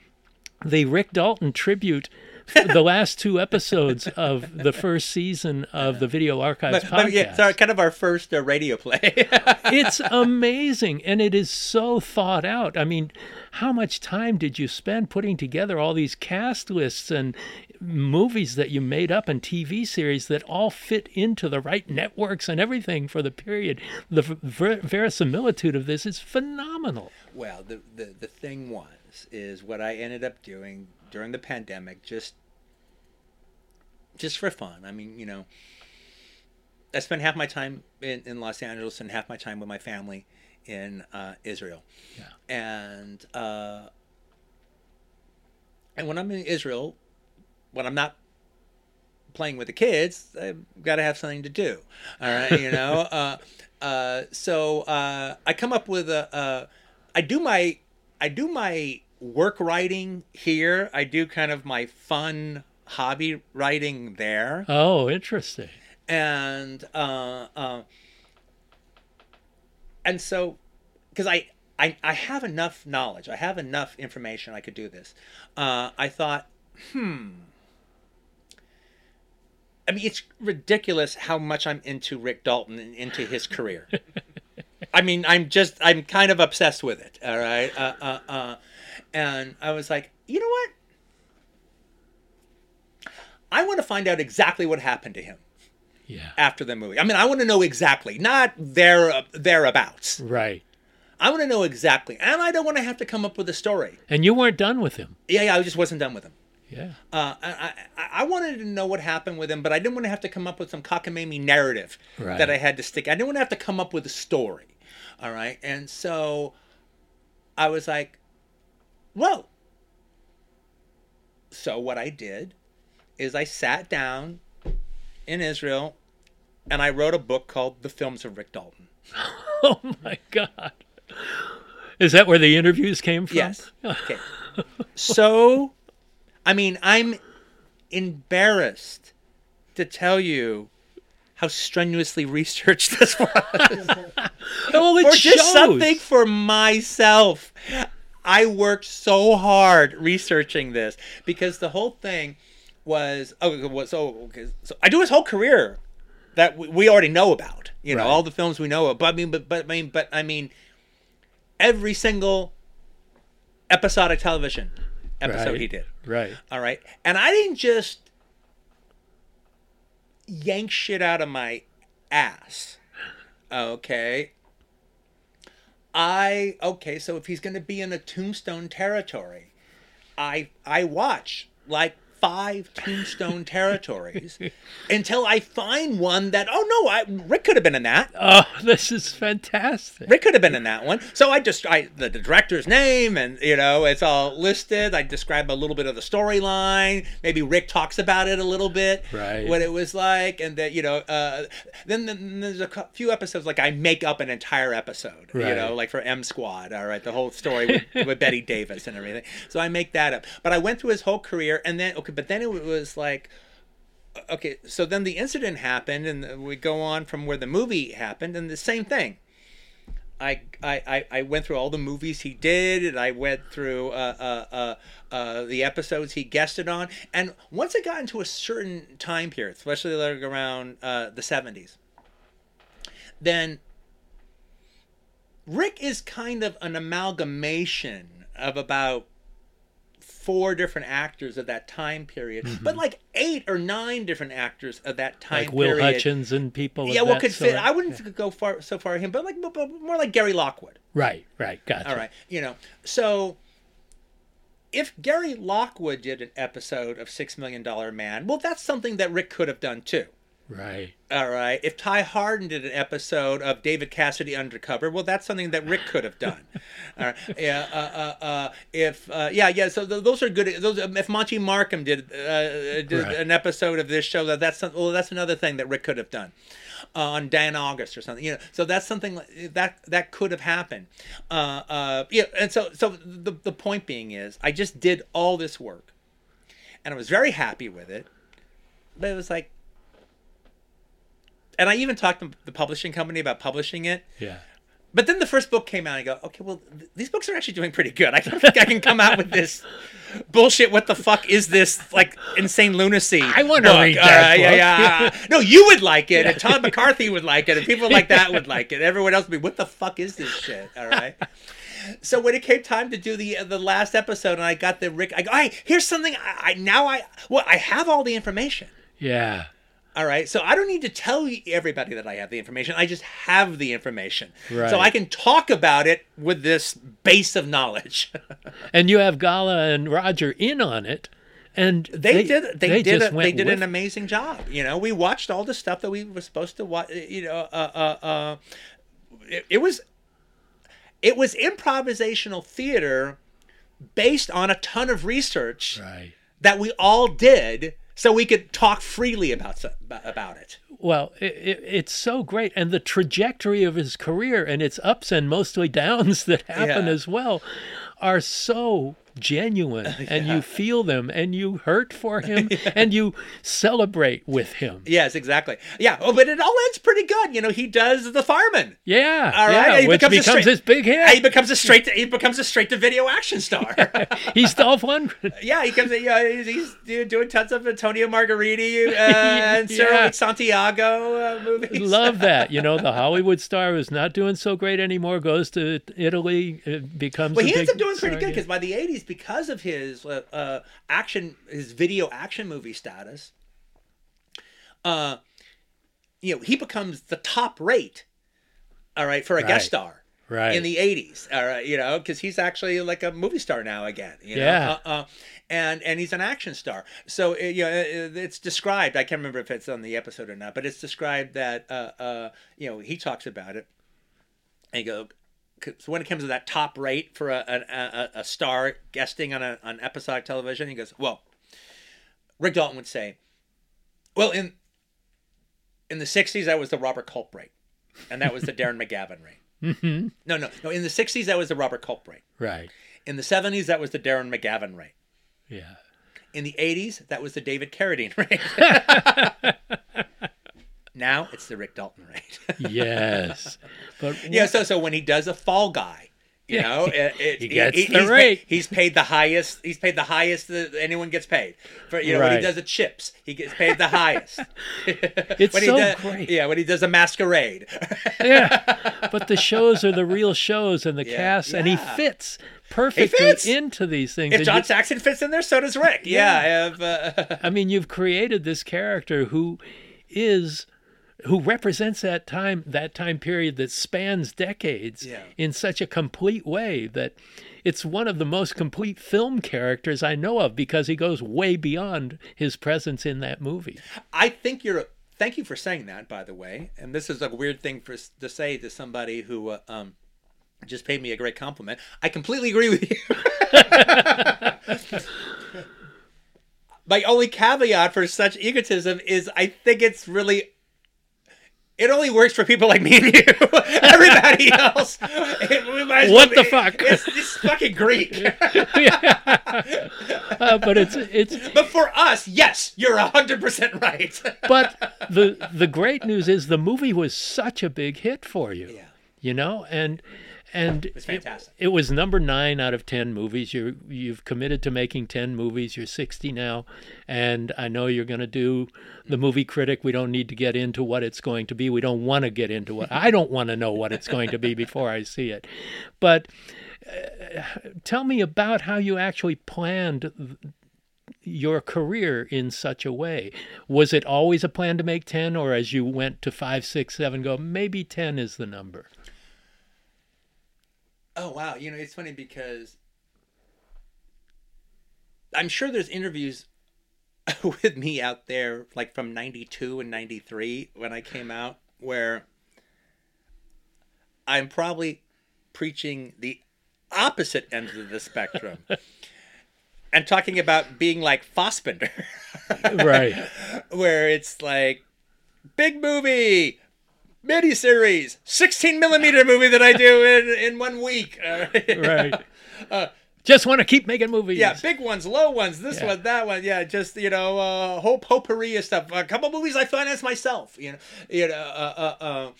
the Rick Dalton tribute, the last two episodes of the first season of the Video Archives But, podcast. yeah, it's kind of our first uh, radio play. it's amazing and it is so thought out. I mean, how much time did you spend putting together all these cast lists and movies that you made up and TV series that all fit into the right networks and everything for the period? The ver- verisimilitude of this is phenomenal. Well, the, the the thing was is what I ended up doing during the pandemic, just just for fun. I mean, you know, I spent half my time in, in Los Angeles and half my time with my family in uh, Israel. Yeah. And uh, and when I'm in Israel, when I'm not playing with the kids, I've got to have something to do. All right, you know. uh, uh, so uh, I come up with a. Uh, I do my I do my work writing here. I do kind of my fun hobby writing there, Oh, interesting. and uh, uh, and so because I. I, I have enough knowledge. I have enough information. I could do this. Uh, I thought, hmm. I mean, it's ridiculous how much I'm into Rick Dalton and into his career. I mean, I'm just, I'm kind of obsessed with it. All right. Uh, uh, uh, and I was like, you know what? I want to find out exactly what happened to him Yeah. after the movie. I mean, I want to know exactly, not there thereabouts. Right. I want to know exactly, and I don't want to have to come up with a story. And you weren't done with him. Yeah, yeah, I just wasn't done with him. Yeah. Uh, I, I, I wanted to know what happened with him, but I didn't want to have to come up with some cockamamie narrative Right. that I had to stick. I didn't want to have to come up with a story. All right, and so I was like, "Well." So what I did is I sat down in Israel, and I wrote a book called "The Films of Rick Dalton." Oh my God. Is that where the interviews came from? Yes. Okay. so, I mean, I'm embarrassed to tell you how strenuously researched this was, Oh, it or just shows. something for myself. I worked so hard researching this because the whole thing was oh so, so I do his whole career that we, we already know about. You know Right. all the films we know about But I mean, but but I mean, but I mean, every single episodic television episode Right. he did. Right. All right. And I didn't just yank shit out of my ass. Okay. I okay, so if he's going to be in a tombstone territory, I I watch like five tombstone territories until I find one that oh no, I Rick could have been in that. Oh, this is fantastic. Rick could have been in that one. So I just I the, the director's name and you know it's all listed. I describe a little bit of the storyline. Maybe Rick talks about it a little bit, Right. What it was like, and that you know. Uh, then, then there's a few episodes like I make up an entire episode, you know, like for M Squad. All right, the whole story with, with Betty Davis and everything. So I make that up. But I went through his whole career, and then okay, but then it was like okay, so then the incident happened, and we go on from where the movie happened, and the same thing. I, I, I- went through all the movies he did, and I went through uh, uh, uh, uh, the episodes he guested on. And once I got into a certain time period, especially like around uh, the 70s, then Rick is kind of an amalgamation of about four different actors of that time period, but mm-hmm. like eight or nine different actors of that time Like Will period. Hutchins and people. Yeah, well, could fit. I wouldn't go far so far him, but like but more like Gary Lockwood. Right. Right. Gotcha. All right, you know. So if Gary Lockwood did an episode of Six Million Dollar Man, well, that's something that Rick could have done too. Right. All right. If Ty Hardin did an episode of David Cassidy Undercover, well, that's something that Rick could have done. All right. Yeah. Uh, uh, uh, if uh, yeah, yeah. So th- those are good. Those um, if Monte Markham did uh, did Right. an episode of this show, that that's some, well, that's another thing that Rick could have done. Uh, on Dan August or something, you know. So that's something that that could have happened. Uh, uh, yeah, and so so the the point being is, I just did all this work, and I was very happy with it, but it was like, and I even talked to the publishing company about publishing it. Yeah. But then the first book came out, and I go, okay, well, th- these books are actually doing pretty good. I don't think I can come out with this bullshit. What the fuck is this like insane lunacy? I wanna book? read uh, that right, yeah, book. yeah. No, you would like it, and Todd McCarthy would like it, and people like that would like it. Everyone else would be, what the fuck is this shit? All right. So when it came time to do the uh, the last episode, and I got the Rick, I go, hey, here's something. I, I now I well, I have all the information. Yeah. All right. So I don't need to tell everybody that I have the information. I just have the information. Right. So I can talk about it with this base of knowledge. And you have Gala and Roger in on it, and they, did they, did just a, they did an amazing job. You know, we watched all the stuff that we were supposed to watch. You know, uh, uh, uh, it, it was it was improvisational theater based on a ton of research Right. that we all did, so we could talk freely about about it. Well, it, it, it's so great, and the trajectory of his career and its ups and mostly downs that happen Yeah. as well are so genuine, and you feel them, and you hurt for him, and you celebrate with him. Yes, exactly. Yeah. Oh, but it all ends pretty good. You know, he does the fireman. Yeah, All right. yeah, he which becomes becomes straight, his big hit. He becomes a straight. To, he becomes a straight to video action star. He's Dolph Lundgren. yeah, he comes. Yeah, he's, he's doing tons of Antonio Margheriti uh, and Yeah. Santiago uh, movies. Love that. You know, the Hollywood star who's not doing so great anymore goes to Italy, uh, becomes. Well, he ends up doing pretty good because by the '80s, '80s, because of his uh, uh, action, his video action movie status, uh, you know, he becomes the top rate. All right, for a Right. guest star. Right. In the '80s, all right, you know, because he's actually like a movie star now again. You know? Yeah. Uh, uh, and and he's an action star. So uh, you know, uh, it's described. I can't remember if it's on the episode or not, but it's described that uh, uh, you know he talks about it. And you go, so when it comes to that top rate for a, a, a, a star guesting on a, on episodic television, he goes, well, Rick Dalton would say, well, in in the '60s that was the Robert Culp rate, and that was the Darren McGavin rate. hmm No, no, no. In the '60s that was the Robert Culp rate. Right. In the '70s that was the Darren McGavin rate. Yeah. In the '80s that was the David Carradine rate. now it's the Rick Dalton rate. Yes. But Yeah, so so when he does a Fall Guy, you know, it, it, He gets the he's paid- rate. he's paid the highest. He's paid the highest that anyone gets paid for. You know, when he does the chips, he gets paid the highest. It's he so does, great. Yeah, when he does a masquerade. yeah. But the shows are the real shows and the Yeah. cast, and he fits perfectly fits. into these things. if And John you- Saxon fits in there, so does Rick. Yeah, I have. Uh, I mean, you've created this character who is who represents that time that time period that spans decades Yeah. in such a complete way that it's one of the most complete film characters I know of because he goes way beyond his presence in that movie. I think you're. Thank you for saying that, by the way. And this is a weird thing for to say to somebody who uh, um, just paid me a great compliment. I completely agree with you. My only caveat for such egotism is I think it's really. It only works for people like me and you. Everybody else, it- we might as What well the fuck? It's, it's fucking Greek. Uh, but it's it's but for us, yes, you're hundred percent right. but the the great news is the movie was such a big hit for you. Yeah. You know, and and it was fantastic. It, was number nine out of ten movies. You you've committed to making ten movies. You're 60 now, and I know you're going to do the movie critic. We don't need to get into what it's going to be. We don't want to get into what I don't want to know what it's going to be before I see it. But uh, tell me about how you actually planned your career in such a way? Was it always a plan to make 10, or as you went to five, six, seven, go, maybe 10 is the number? Oh wow, you know it's funny because I'm sure there's interviews with me out there like from 92 and 93 when I came out where I'm probably preaching the opposite end of the spectrum and talking about being like Fassbinder. Right. where it's like big movie miniseries 16 millimeter movie that I do in in one week Uh, right. Just want to keep making movies. Yeah, big ones, low ones, this Yeah. one, that one. Yeah, just you know, uh, whole potpourri of stuff. A couple movies I financed myself. You know, you know. Uh, uh, uh,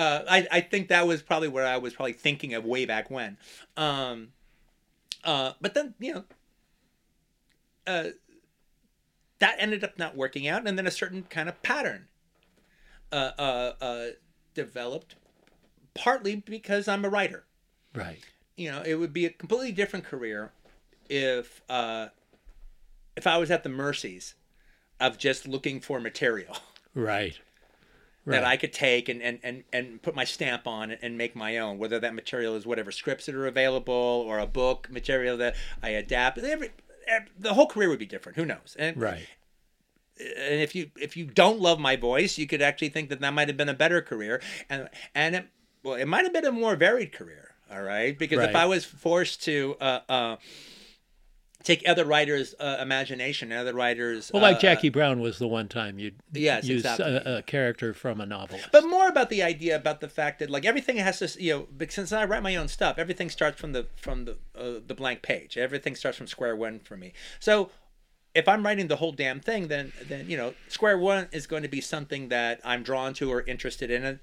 uh, I I think that was probably where I was probably thinking of way back when. Um, uh, but then you know, uh, that ended up not working out, and then a certain kind of pattern uh, uh, uh, developed, partly because I'm a writer Right. you know, it would be a completely different career if uh, if I was at the mercies of just looking for material Right. that I could take and, and, and, and put my stamp on and make my own, whether that material is whatever scripts that are available or a book material that I adapt. Every, ev- the whole career would be different. Who knows? And, Right. And if you if you don't love my voice, you could actually think that that might have been a better career, and and it, well, it might have been a more varied career. All right, because if I was forced to uh, uh, take other writers' uh, imagination, other writers, Well, like uh, Jackie Brown was the one time you'd Yes, use exactly. a, a character from a novel. but more about the idea about the fact that like everything has to you know but since I write my own stuff everything starts from the from the uh, the blank page everything starts from square one for me so if I'm writing the whole damn thing then then you know square one is going to be something that I'm drawn to or interested in and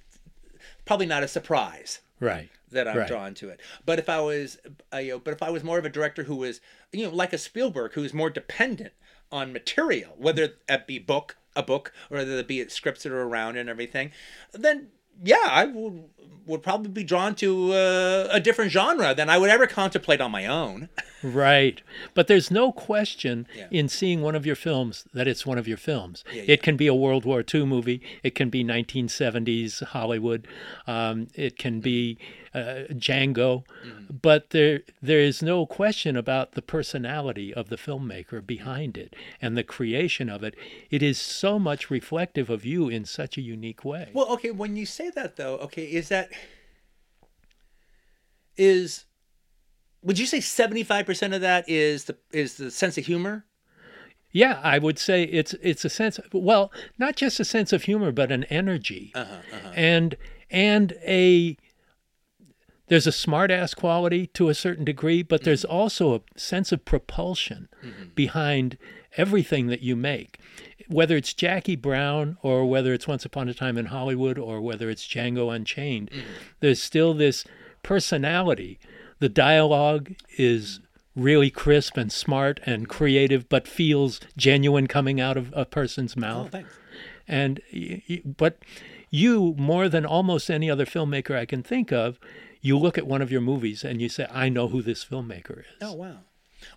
probably not a surprise Right. that I'm Right. drawn to it. But if I was, uh, you know, but if I was more of a director who was, you know, like a Spielberg, who's more dependent on material, whether it be book, a book, or whether it be scripts that are around and everything, then yeah, I would would probably be drawn to uh, a different genre than I would ever contemplate on my own. Right. But there's no question Yeah. in seeing one of your films that it's one of your films. Yeah, It can be a World War II movie, it can be 1970s Hollywood, um, it can be uh, Django, Mm-hmm. but there there is no question about the personality of the filmmaker behind it and the creation of it. It is so much reflective of you in such a unique way. Well, okay, when you say that though, okay, is that is would you say 75% of that is the is the sense of humor? Yeah, I would say it's it's a sense well, not just a sense of humor, but an energy. And and a there's a smart ass quality to a certain degree, but mm-hmm. there's also a sense of propulsion mm-hmm. behind everything that you make. Whether it's Jackie Brown or whether it's Once Upon a Time in Hollywood or whether it's Django Unchained, mm-hmm. there's still this personality. The dialogue is really crisp and smart and creative, but feels genuine coming out of a person's oh, mouth. Oh. And but you more than almost any other filmmaker I can think of, you look at one of your movies and you say, "I know who this filmmaker is." Oh wow.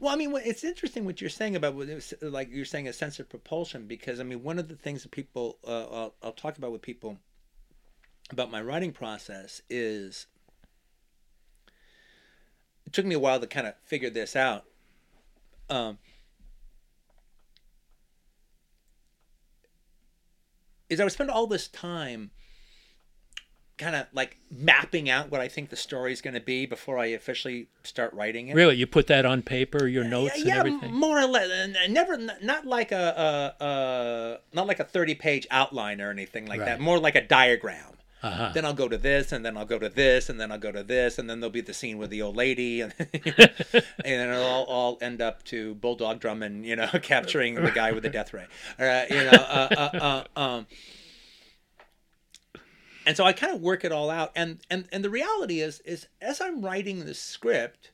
Well, I mean, it's interesting what you're saying about like you're saying a sense of propulsion because I mean, one of the things that people uh, I'll, I'll talk about with people about my writing process is it took me a while to kind of figure this out. Um, is I would spend all this time kind of like mapping out what I think the story is going to be before I officially start writing it. Really, you put that on paper, your notes and yeah, everything. more or less. and- and Never, not like a, a, a not like a thirty-page outline or anything like Right. that. More like a diagram. Uh-huh. Then I'll go to this, and then I'll go to this, and then I'll go to this, and then there'll be the scene with the old lady, and, and then it'll all, all end up to Bulldog Drummond, you know, capturing the guy with the death ray. Right, you know, uh, uh, uh, um, and so I kind of work it all out, and and and the reality is, is as I'm writing the script,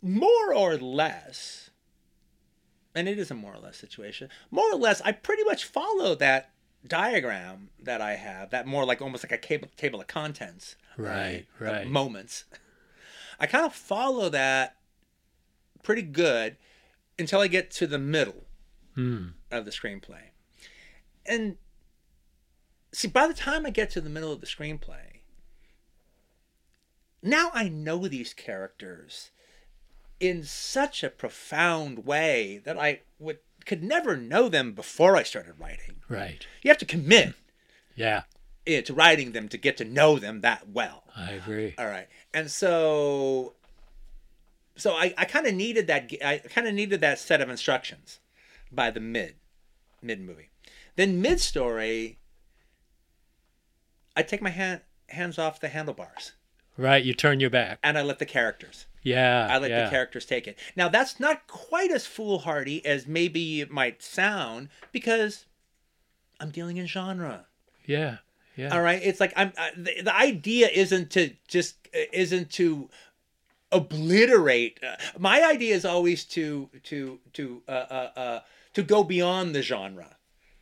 more or less, and it is a more or less situation, more or less, I pretty much follow that diagram that I have, that more like almost like a cable, table of contents, Right, of right. moments. I kind of follow that pretty good until I get to the middle Hmm. of the screenplay. And see, by the time I get to the middle of the screenplay, now I know these characters in such a profound way that I would could never know them before I started writing. Right. You have to commit Yeah, to writing them to get to know them that well. I agree. All right. And so so I, I kind of needed that I kind of needed that set of instructions by the mid mid movie. Then mid story I take my hand, hands off the handlebars Right, you turn your back. and I let the characters. Yeah, I let yeah. the characters take it. Now that's not quite as foolhardy as maybe it might sound because I'm dealing in genre. Yeah, yeah. All right, it's like I'm. Uh, the, the idea isn't to just isn't to obliterate. Uh, my idea is always to to to uh, uh, uh, to go beyond the genre.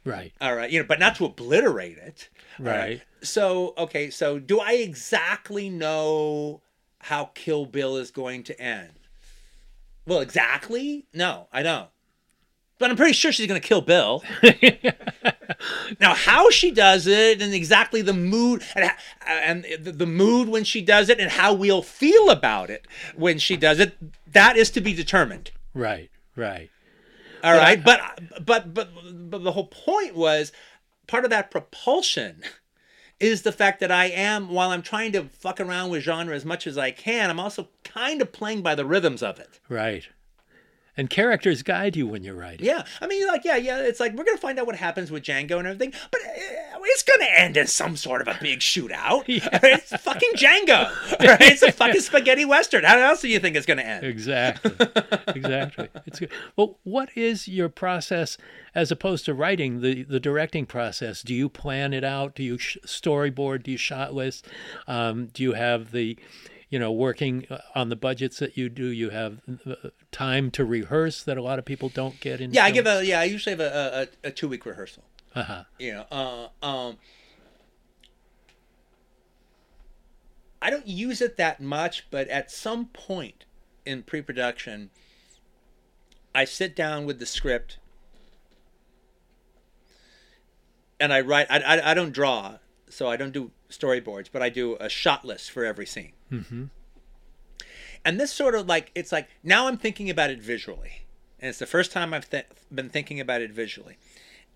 Right. All right, you know, but not to obliterate it. Right. So okay, so do I exactly know how Kill Bill is going to end? Well, exactly? No, I don't. But I'm pretty sure she's going to kill Bill. now, how she does it and exactly the mood and, and the, the mood when she does it and how we'll feel about it when she does it, that is to be determined. Right. Right. All right, but but but but the whole point was part of that propulsion is the fact that I am while I'm trying to fuck around with genre as much as I can, I'm also kind of playing by the rhythms of it. Right. And characters guide you when you're writing. Yeah, I mean, like, yeah, yeah. It's like we're gonna find out what happens with Django and everything, but uh, it's gonna end in some sort of a big shootout. It's fucking Django. Right? It's a fucking spaghetti western. How else do you think it's gonna end? Exactly. exactly. It's good. Well, what is your process as opposed to writing the the directing process? Do you plan it out? Do you sh- storyboard? Do you shot list? Um, do you have the you know, working uh, on the budgets that you do, you have uh, time to rehearse that a lot of people don't get in. Yeah, I give a yeah. I usually have a, a, a two week rehearsal. Uh huh. you know uh, um I don't use it that much, but at some point in pre-production, I sit down with the script and I write. I, I, I don't draw, so I don't do storyboards, but I do a shot list for every scene. Mm-hmm. And this sort of like it's like now I'm thinking about it visually, and it's the first time I've th- been thinking about it visually,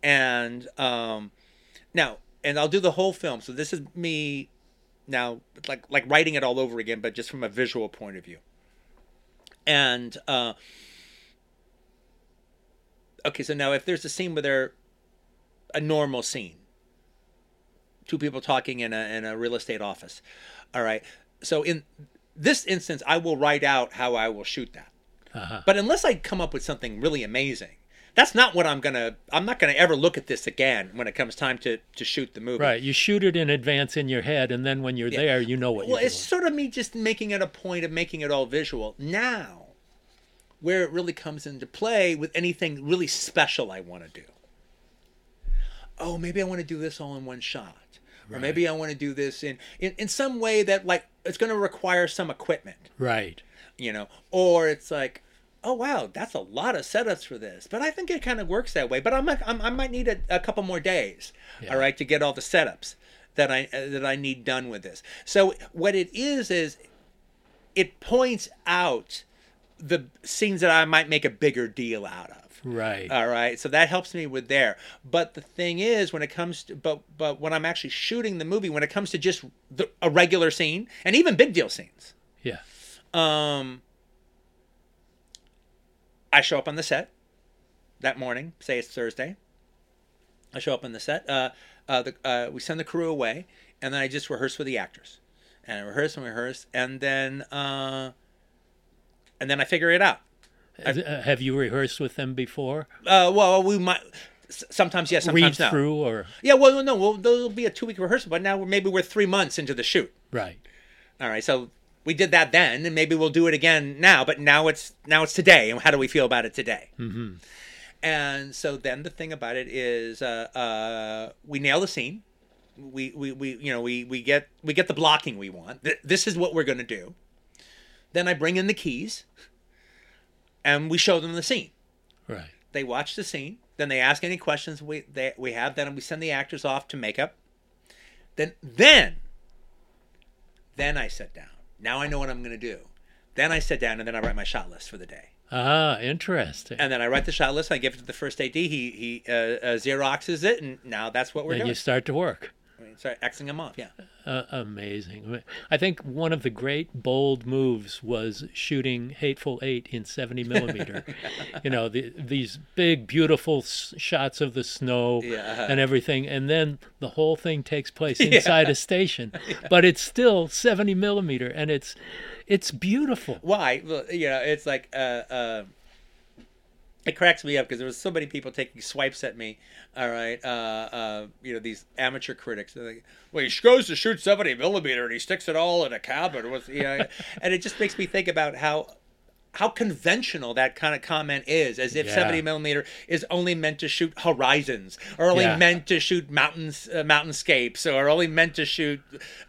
and um, now and I'll do the whole film. So this is me now like like writing it all over again, but just from a visual point of view. And uh, okay, so now if there's a scene where they're a normal scene, two people talking in a in a real estate office, all right. So in this instance, I will write out how I will shoot that. Uh-huh. But unless I come up with something really amazing, that's not what I'm gonna. I'm not gonna ever look at this again when it comes time to to shoot the movie. Right. You shoot it in advance in your head, and then when you're Yeah. there, you know what Well, it's sort of me just making it a point of making it all visual. Now, where it really comes into play with anything really special I want to do. Oh, maybe I want to do this all in one shot. Or maybe I want to do this in, in, in some way that like it's going to require some equipment. Right. you know. Or it's like, oh wow, that's a lot of setups for this. But I think it kind of works that way. But I'm, I'm I might need a, a couple more days, Yeah. all right, to get all the setups that I uh, that I need done with this. So what it is is it points out the scenes that I might make a bigger deal out of. Right. All right, so that helps me with there. But the thing is, when it comes to but but when I'm actually shooting the movie, when it comes to just the, a regular scene and even big deal scenes, yeah. um, I show up on the set that morning. Say it's Thursday. I show up on the set. Uh, uh, the, uh, we send the crew away, and then I just rehearse with the actors, and I rehearse and rehearse, and then uh, and then I figure it out. Uh, Have you rehearsed with them before? Uh, well, we might sometimes yes, Read sometimes no. through or Yeah, well, no, well, there'll be a two week rehearsal, but now we're, maybe we're three months into the shoot. right. All right, so we did that then, and maybe we'll do it again now. But now it's now it's today, and how do we feel about it today? Mm-hmm. And so then the thing about it is, uh, uh, we nail the scene. We, we, we you know we, we get we get the blocking we want. Th- this is what we're gonna do. Then I bring in the keys, and we show them the scene. Right. They watch the scene. Then they ask any questions we they, we have. Then we send the actors off to makeup. Then then then I sit down. Now I know what I'm going to do. Then I sit down and then I write my shot list for the day. Ah, interesting. And then I write the shot list. And I give it to the first AD. He he uh, uh, xeroxes it, and now that's what we're doing. and doing. you start to work. We start Xing them off. Yeah. Uh, amazing. I think one of the great bold moves was shooting Hateful Eight in 70 millimeter. you know, the, these big, beautiful s- shots of the snow Yeah. and everything, and then the whole thing takes place inside a station, but it's still 70 millimeter, and it's it's beautiful. Why? Well, you know, it's like uh, uh, it cracks me up because there was so many people taking swipes at me. All right, uh, uh, you know these amateur critics. Like, well, he goes to shoot seventy millimeter and he sticks it all in a cabin with, you know, and it just makes me think about how. How conventional that kind of comment is, as if Yeah. 70 millimeter is only meant to shoot horizons, or only Yeah. meant to shoot mountains, uh, mountainscapes, or only meant to shoot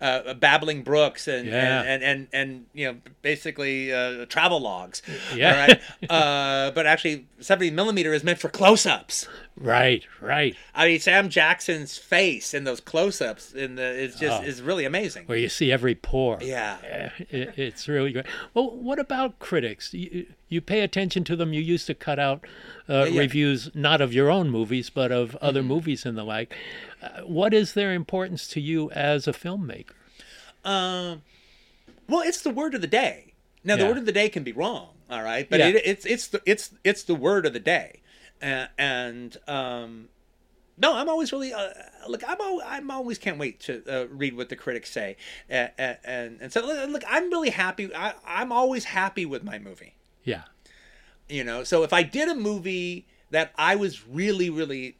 uh, babbling brooks and, Yeah. and, and and and you know basically uh, travel logs. Yeah. All right. Uh, but actually, 70 millimeter is meant for close-ups. Right, right. I mean, Sam Jackson's face in those close-ups in the is just Oh. is really amazing. Where you see every pore. Yeah. It, it's really great. Well, what about critics? You, you pay attention to them. You used to cut out uh, yeah. reviews, not of your own movies, but of other movies and the like. Uh, what is their importance to you as a filmmaker? Um, well, it's the word of the day. Now, the word of the day can be wrong. All right, but Yeah. it, it's it's the it's it's the word of the day, uh, and um, no, I'm always really uh, look. I'm al- I'm always can't wait to uh, read what the critics say, uh, uh, and and so look, I'm really happy. I, I'm always happy with my movie. Yeah, You know, so if I did a movie that I was really really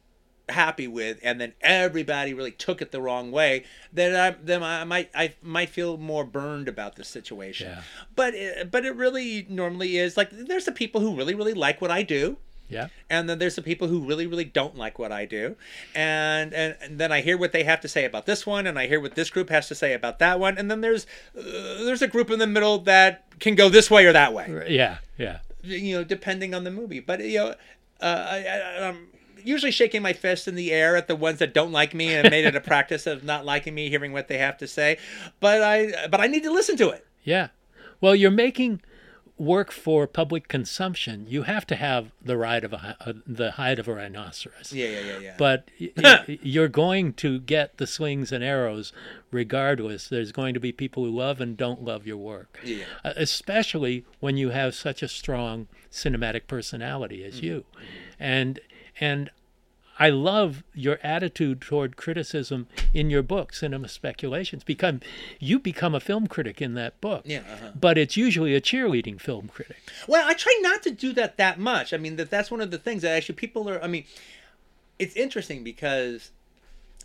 happy with, and then everybody really took it the wrong way, then I then I might I might feel more burned about the situation. Yeah. But it, but it really normally is like there's the people who really really like what I do, Yeah. and then there's the people who really really don't like what I do, and, and and then I hear what they have to say about this one, and I hear what this group has to say about that one, and then there's uh, there's a group in the middle that can go this way or that way, Yeah. Yeah. you know, depending on the movie. But you know, uh, I, I, I'm usually shaking my fist in the air at the ones that don't like me and made it a practice of not liking me, hearing what they have to say. But I but I need to listen to it. Yeah. Well, you're making work for public consumption. You have to have the ride of a, uh, the hide of a rhinoceros. Yeah, yeah, yeah, yeah. But y- y- you're going to get the slings and arrows regardless. There's going to be people who love and don't love your work. Yeah. Uh, especially when you have such a strong cinematic personality as Mm-hmm. you. And and I love your attitude toward criticism in your book, Cinema Speculations, because you become a film critic in that book. Yeah, uh-huh. But it's usually a cheerleading film critic. Well, I try not to do that that much. I mean, that that's one of the things that actually people are. I mean, it's interesting because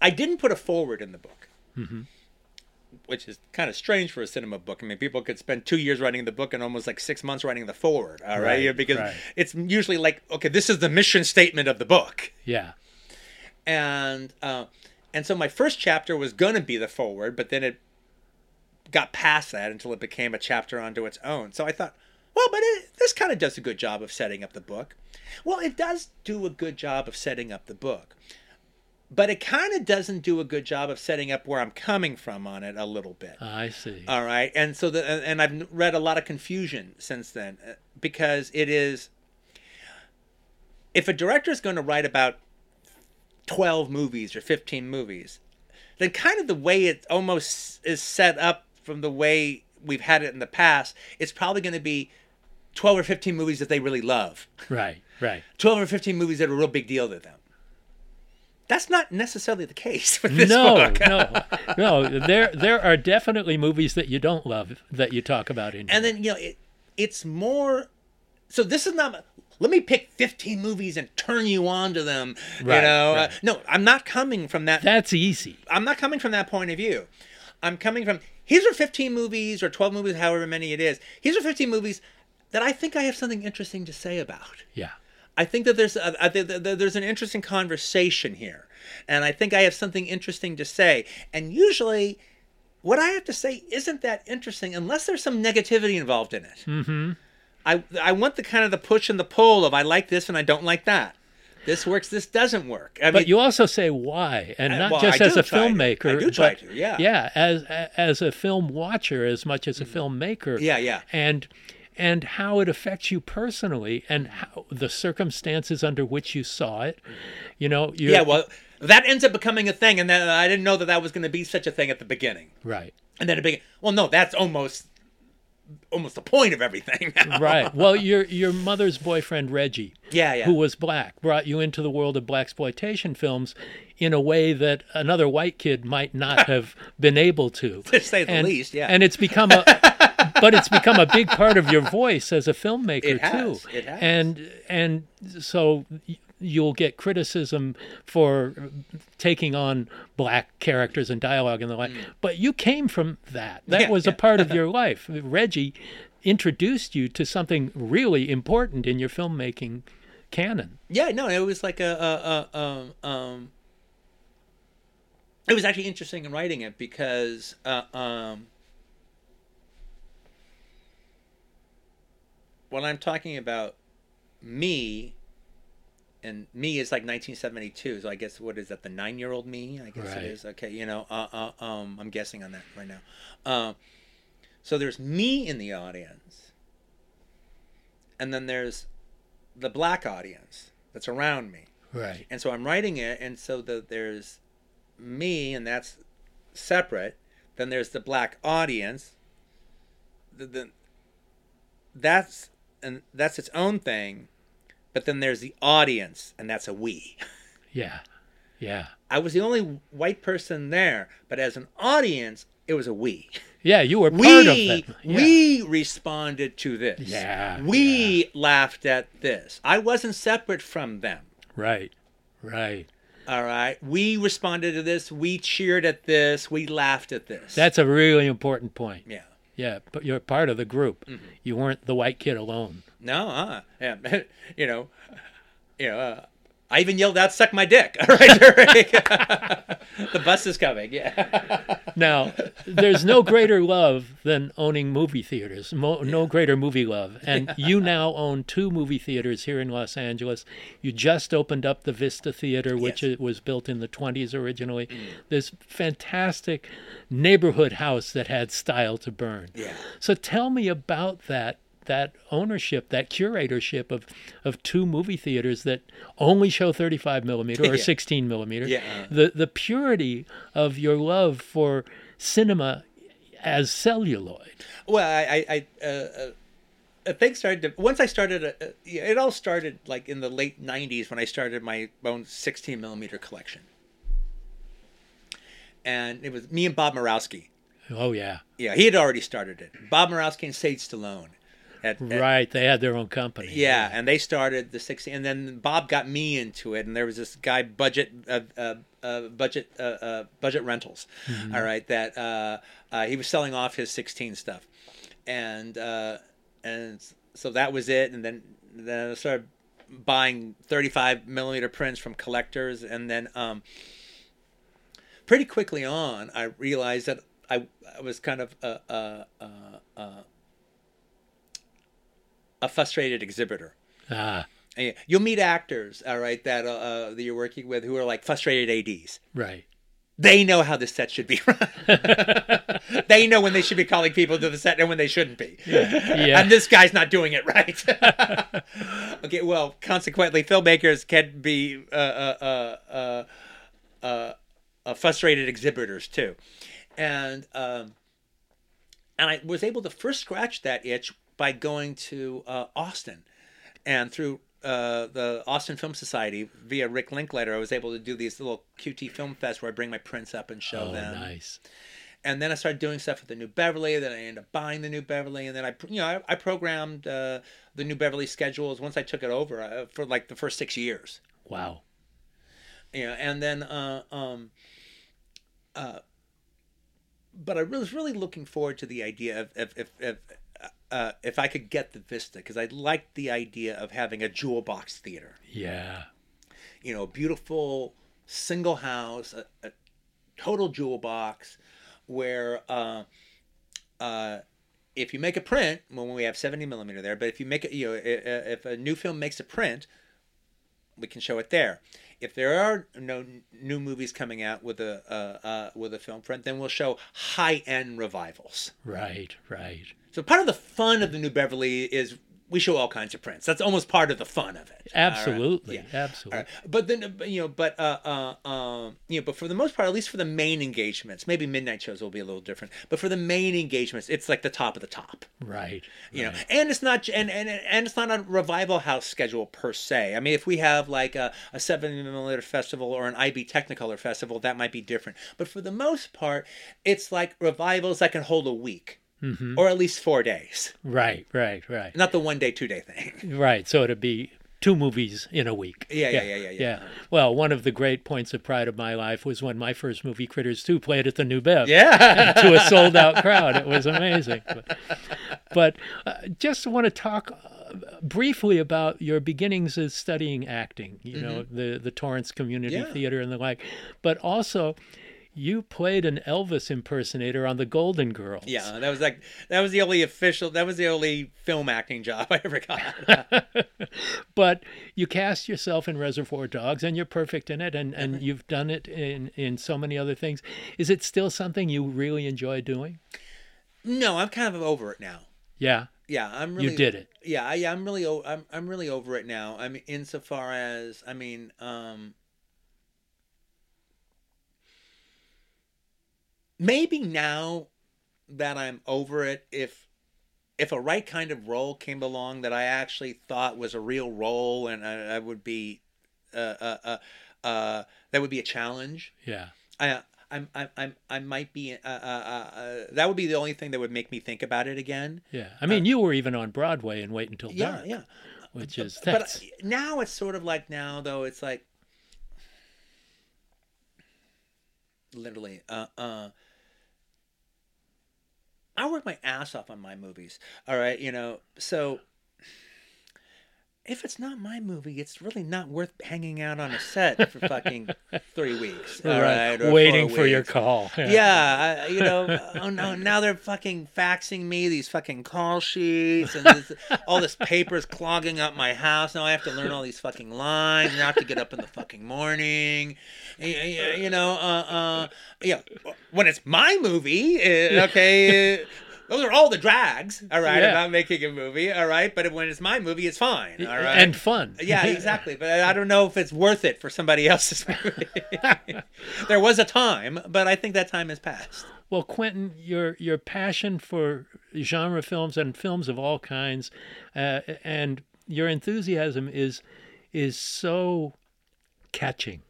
I didn't put a foreword in the book, which is kind of strange for a cinema book. I mean, people could spend two years writing the book and almost like six months writing the foreword. All right, Right, because right. it's usually like, okay, this is the mission statement of the book, Yeah. and uh, and so my first chapter was going to be the foreword, but then it got past that until it became a chapter onto its own. So I thought, well, but it, this kind of does a good job of setting up the book. Well, it does do a good job of setting up the book, but it kind of doesn't do a good job of setting up where I'm coming from on it a little bit. I see. All right, and so the and I've read a lot of confusion since then uh, because it is if a director is going to write about 12 movies or 15 movies, then kind of the way it almost is set up from the way we've had it in the past, it's probably going to be 12 or 15 movies that they really love. right. Right. 12 or 15 movies that are a real big deal to them. That's not necessarily the case with this no, book. no, no. There, there are definitely movies that you don't love that you talk about in. and here. then you know it, it's more so this is not let me pick 15 movies and turn you on to them Right, you know right. Uh, no i'm not coming from that that's easy. i'm not coming from that point of view i'm coming from here's are 15 movies or 12 movies however many it is here's are 15 movies that i think i have something interesting to say about Yeah. I think that there's a, I think that there's an interesting conversation here, and I think I have something interesting to say. And usually, what I have to say isn't that interesting unless there's some negativity involved in it. Mm-hmm. I I want the kind of the push and the pull of I like this and I don't like that. This works. This doesn't work. I But mean, you also say why, and I- not well, just as a try to. filmmaker. I do try but- to, yeah. Yeah, as as a film watcher as much as a filmmaker. Mm-hmm. Yeah, yeah. And and how it affects you personally, and how the circumstances under which you saw it. You know. Yeah. Well, that ends up becoming a thing, and then I didn't know that that was going to be such a thing at the beginning. Right. And then it became well, no, that's almost almost the point of everything. Right. Well, your your mother's boyfriend Reggie, Yeah, yeah. who was black, brought you into the world of blaxploitation films in a way that another white kid might not have been able to. To say the and, least, yeah. And it's become a but it's become a big part of your voice as a filmmaker It has, too. it has. And and so you'll get criticism for taking on black characters and dialogue and the like. But you came from that. That Mm. Yeah, was a part of your life. Reggie introduced you to something really important in your filmmaking canon. Yeah, no, it was like a, a, a um, um, it was actually interesting in writing it because uh, um, when I'm talking about me, and me is like 1972, so I guess what is that? The nine-year-old me, I guess Right. it is. Okay, you know, uh, uh, um, I'm guessing on that right now. Um, so there's me in the audience, and then there's the black audience that's around me. Right. And so I'm writing it, and so the, there's me, and that's separate. Then there's the black audience. The, the, that's and that's its own thing. But then there's the audience, and that's a we. Yeah. Yeah. I was the only white person there, but as an audience, it was a we. Yeah, you were part We of that. Yeah. we responded to this. Yeah, We laughed at this. I wasn't separate from them. Right. Right. All right. We responded to this. We cheered at this. We laughed at this. That's a really important point. yeah. Yeah, but you're part of the group. Mm-hmm. You weren't the white kid alone. No, uh, yeah. you know, you know, uh, I even yelled out, "Suck my dick!" All right, the bus is coming. Yeah. Now, there's no greater love than owning movie theaters. Mo- no greater movie love, and you now own two movie theaters here in Los Angeles. You just opened up the Vista Theater, which Yes. it was built in the 20s originally. Mm. This fantastic neighborhood house that had style to burn. Yeah. So tell me about that that ownership, that curatorship of of two movie theaters that only show 35 millimeter or Yeah. 16 millimeter. Yeah. The the purity of your love for cinema as celluloid. Well, I, I, I uh, uh, things started to once I started. Uh, uh, it all started like in the late '90s when I started my own 16 millimeter collection, and it was me and Bob Murawski. Oh yeah. Yeah, he had already started it. Bob Murawski and Sage Stallone. At, at- Right, they had their own company. yeah, and they started the 16, and then Bob got me into it, and there was this guy, budget, uh, uh, uh, budget, uh, uh, budget rentals. all right, that uh, uh, he was selling off his 16 stuff, and uh, and so that was it, and then then I started buying 35 millimeter prints from collectors, and then um, pretty quickly on, I realized that I, I was kind of a, a, a, a, frustrated exhibitor. Ah, And you'll meet actors, all right, that uh, uh, that you're working with who are like frustrated ADs. right. They know how the set should be run. they know when they should be calling people to the set and when they shouldn't be. Yeah. And this guy's not doing it right. okay, well, consequently, filmmakers can be uh, uh, uh, uh, uh, uh, frustrated exhibitors too, and um, and I was able to first scratch that itch by going to uh, Austin, and through uh, the Austin Film Society via Rick Linklater, I was able to do these little QT Film Fest where I bring my prints up and show Oh, them nice. and then I started doing stuff at the New Beverly. Then I ended up buying the New Beverly, and then I, you know, I, I programmed uh, the New Beverly schedules once I took it over uh, for like the first six years. Wow. You know, and then, uh, um, uh, but I was really looking forward to the idea of if if if, uh, if I could get the Vista because I liked the idea of having a jewel box theater. Yeah. you know, beautiful single house, a, a total jewel box, where uh, uh, if you make a print, well, we have seventy millimeter there, but if you make it, you know, if a new film makes a print, we can show it there. If there are no new movies coming out with a uh, uh, with a film print, then we'll show high end revivals. Right, right. So part of the fun of the New Beverly is we show all kinds of prints. That's almost part of the fun of it. All right? Absolutely. Yeah. Absolutely. Right. But then, uh, you know, but uh, uh, um, you know, but for the most part, at least for the main engagements, maybe midnight shows will be a little different. But for the main engagements, it's like the top of the top, Right. you know. And it's not, and and and it's not a revival house schedule per se. I mean, if we have like a, a seven millimeter festival or an IB Technicolor festival, that might be different. But for the most part, it's like revivals that can hold a week. Or at least four days, Right, right, right. not the one day, two day thing. Right. So it'd be two movies in a week. Yeah, yeah, yeah, yeah, yeah. Well, one of the great points of pride of my life was when my first movie, Critters 2, played at the New Bev. Yeah. to a sold out crowd. It was amazing. But, but uh, just want to talk uh, briefly about your beginnings as studying acting, you know, the, the Torrance Community Mm-hmm. Yeah. Theater and the like, but also you played an Elvis impersonator on The Golden Girls. Yeah, that was like that was the only official that was the only film acting job I ever got. but you cast yourself in Reservoir Dogs and you're perfect in it and, and you've done it in, in so many other things. Is it still something you really enjoy doing? no, I'm kind of over it now. Yeah, Yeah, I'm really you did it. Yeah, I, I'm really I'm I'm really over it now. I mean insofar as I mean um maybe now that I'm over it if if a right kind of role came along that I actually thought was a real role and I, I would be uh, uh, uh, uh, that would be a challenge. Yeah. I, I'm, I'm, I'm, I might be. Uh, uh, uh, uh, that would be the only thing that would make me think about it again. Yeah. I mean, you were even on Broadway and Wait Until Yeah, Dark. yeah. Which is, But that's, uh, now it's sort of like now though it's like literally. Uh, uh, I work my ass off on my movies. All right, you know, so if it's not my movie, it's really not worth hanging out on a set for fucking three weeks. all right, or Waiting for your call. Yeah, I, you know, oh no, now they're fucking faxing me these fucking call sheets and this, all this paper's clogging up my house. Now I have to learn all these fucking lines. Now I have to get up in the fucking morning. You, you know, uh, uh, yeah. When it's my movie, uh, okay. Those are all the drags, all right, Yeah. about making a movie, all right. But when it's my movie, it's fine, all right. And fun. Yeah, exactly. But I don't know if it's worth it for somebody else's movie. there was a time, but I think that time has passed. Well, Quentin, your your passion for genre films and films of all kinds, uh, and your enthusiasm is is so catching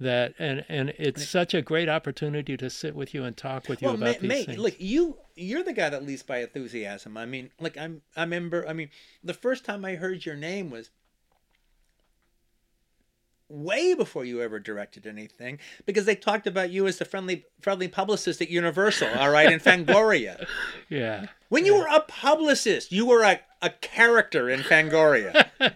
that and and it's such a great opportunity to sit with you and talk with you Well, about these mate things. look, you you're the guy that leads by enthusiasm. I mean, like I'm I remember. I mean, the first time I heard your name was way before you ever directed anything because they talked about you as the friendly friendly publicist at Universal, all right, in Fangoria. yeah. When you were a publicist, you were a, a character in Fangoria. and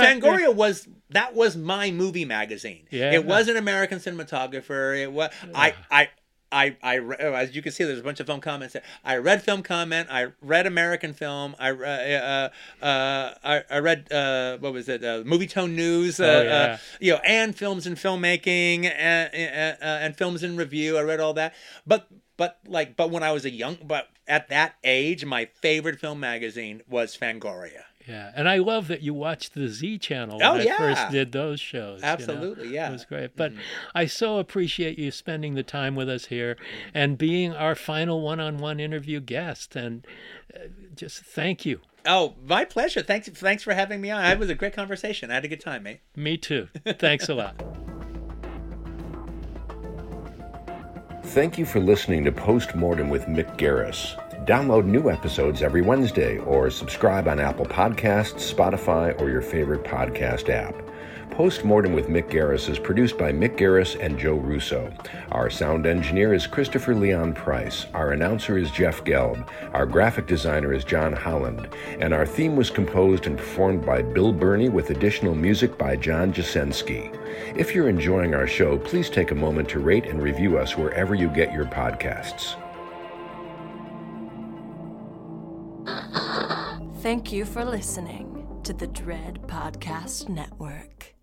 I- Fangoria was that was my movie magazine. Yeah. It was an American cinematographer. It was I I I, I oh, as you can see, there's a bunch of film comments there. I read film comment. I read American film. I re- uh, uh, I, I read uh, what was it? Uh, Movie Tone News. Uh, Oh, yeah. uh, you know, and films and filmmaking and, and, uh, and films in review. I read all that. But but like but when I was a young but at that age, my favorite film magazine was Fangoria. Yeah, and I love that you watched the Z channel when Oh, I first did those shows. you know. Absolutely, yeah. Mm-hmm. It was great. But I so appreciate you spending the time with us here and being our final one on one interview guest. And uh, just thank you. Oh, my pleasure. Thanks thanks for having me on. It was a great conversation. I had a good time, mate. Me too. Thanks a lot. Thank you for listening to Postmortem with Mick Garris. Download new episodes every Wednesday or subscribe on Apple Podcasts, Spotify, or your favorite podcast app. Postmortem with Mick Garris is produced by Mick Garris and Joe Russo. Our sound engineer is Christopher Leon Price. Our announcer is Jeff Gelb. Our graphic designer is John Holland. And our theme was composed and performed by Bill Burney with additional music by John Jasensky. If you're enjoying our show, please take a moment to rate and review us wherever you get your podcasts. Thank you for listening to the Dread Podcast Network.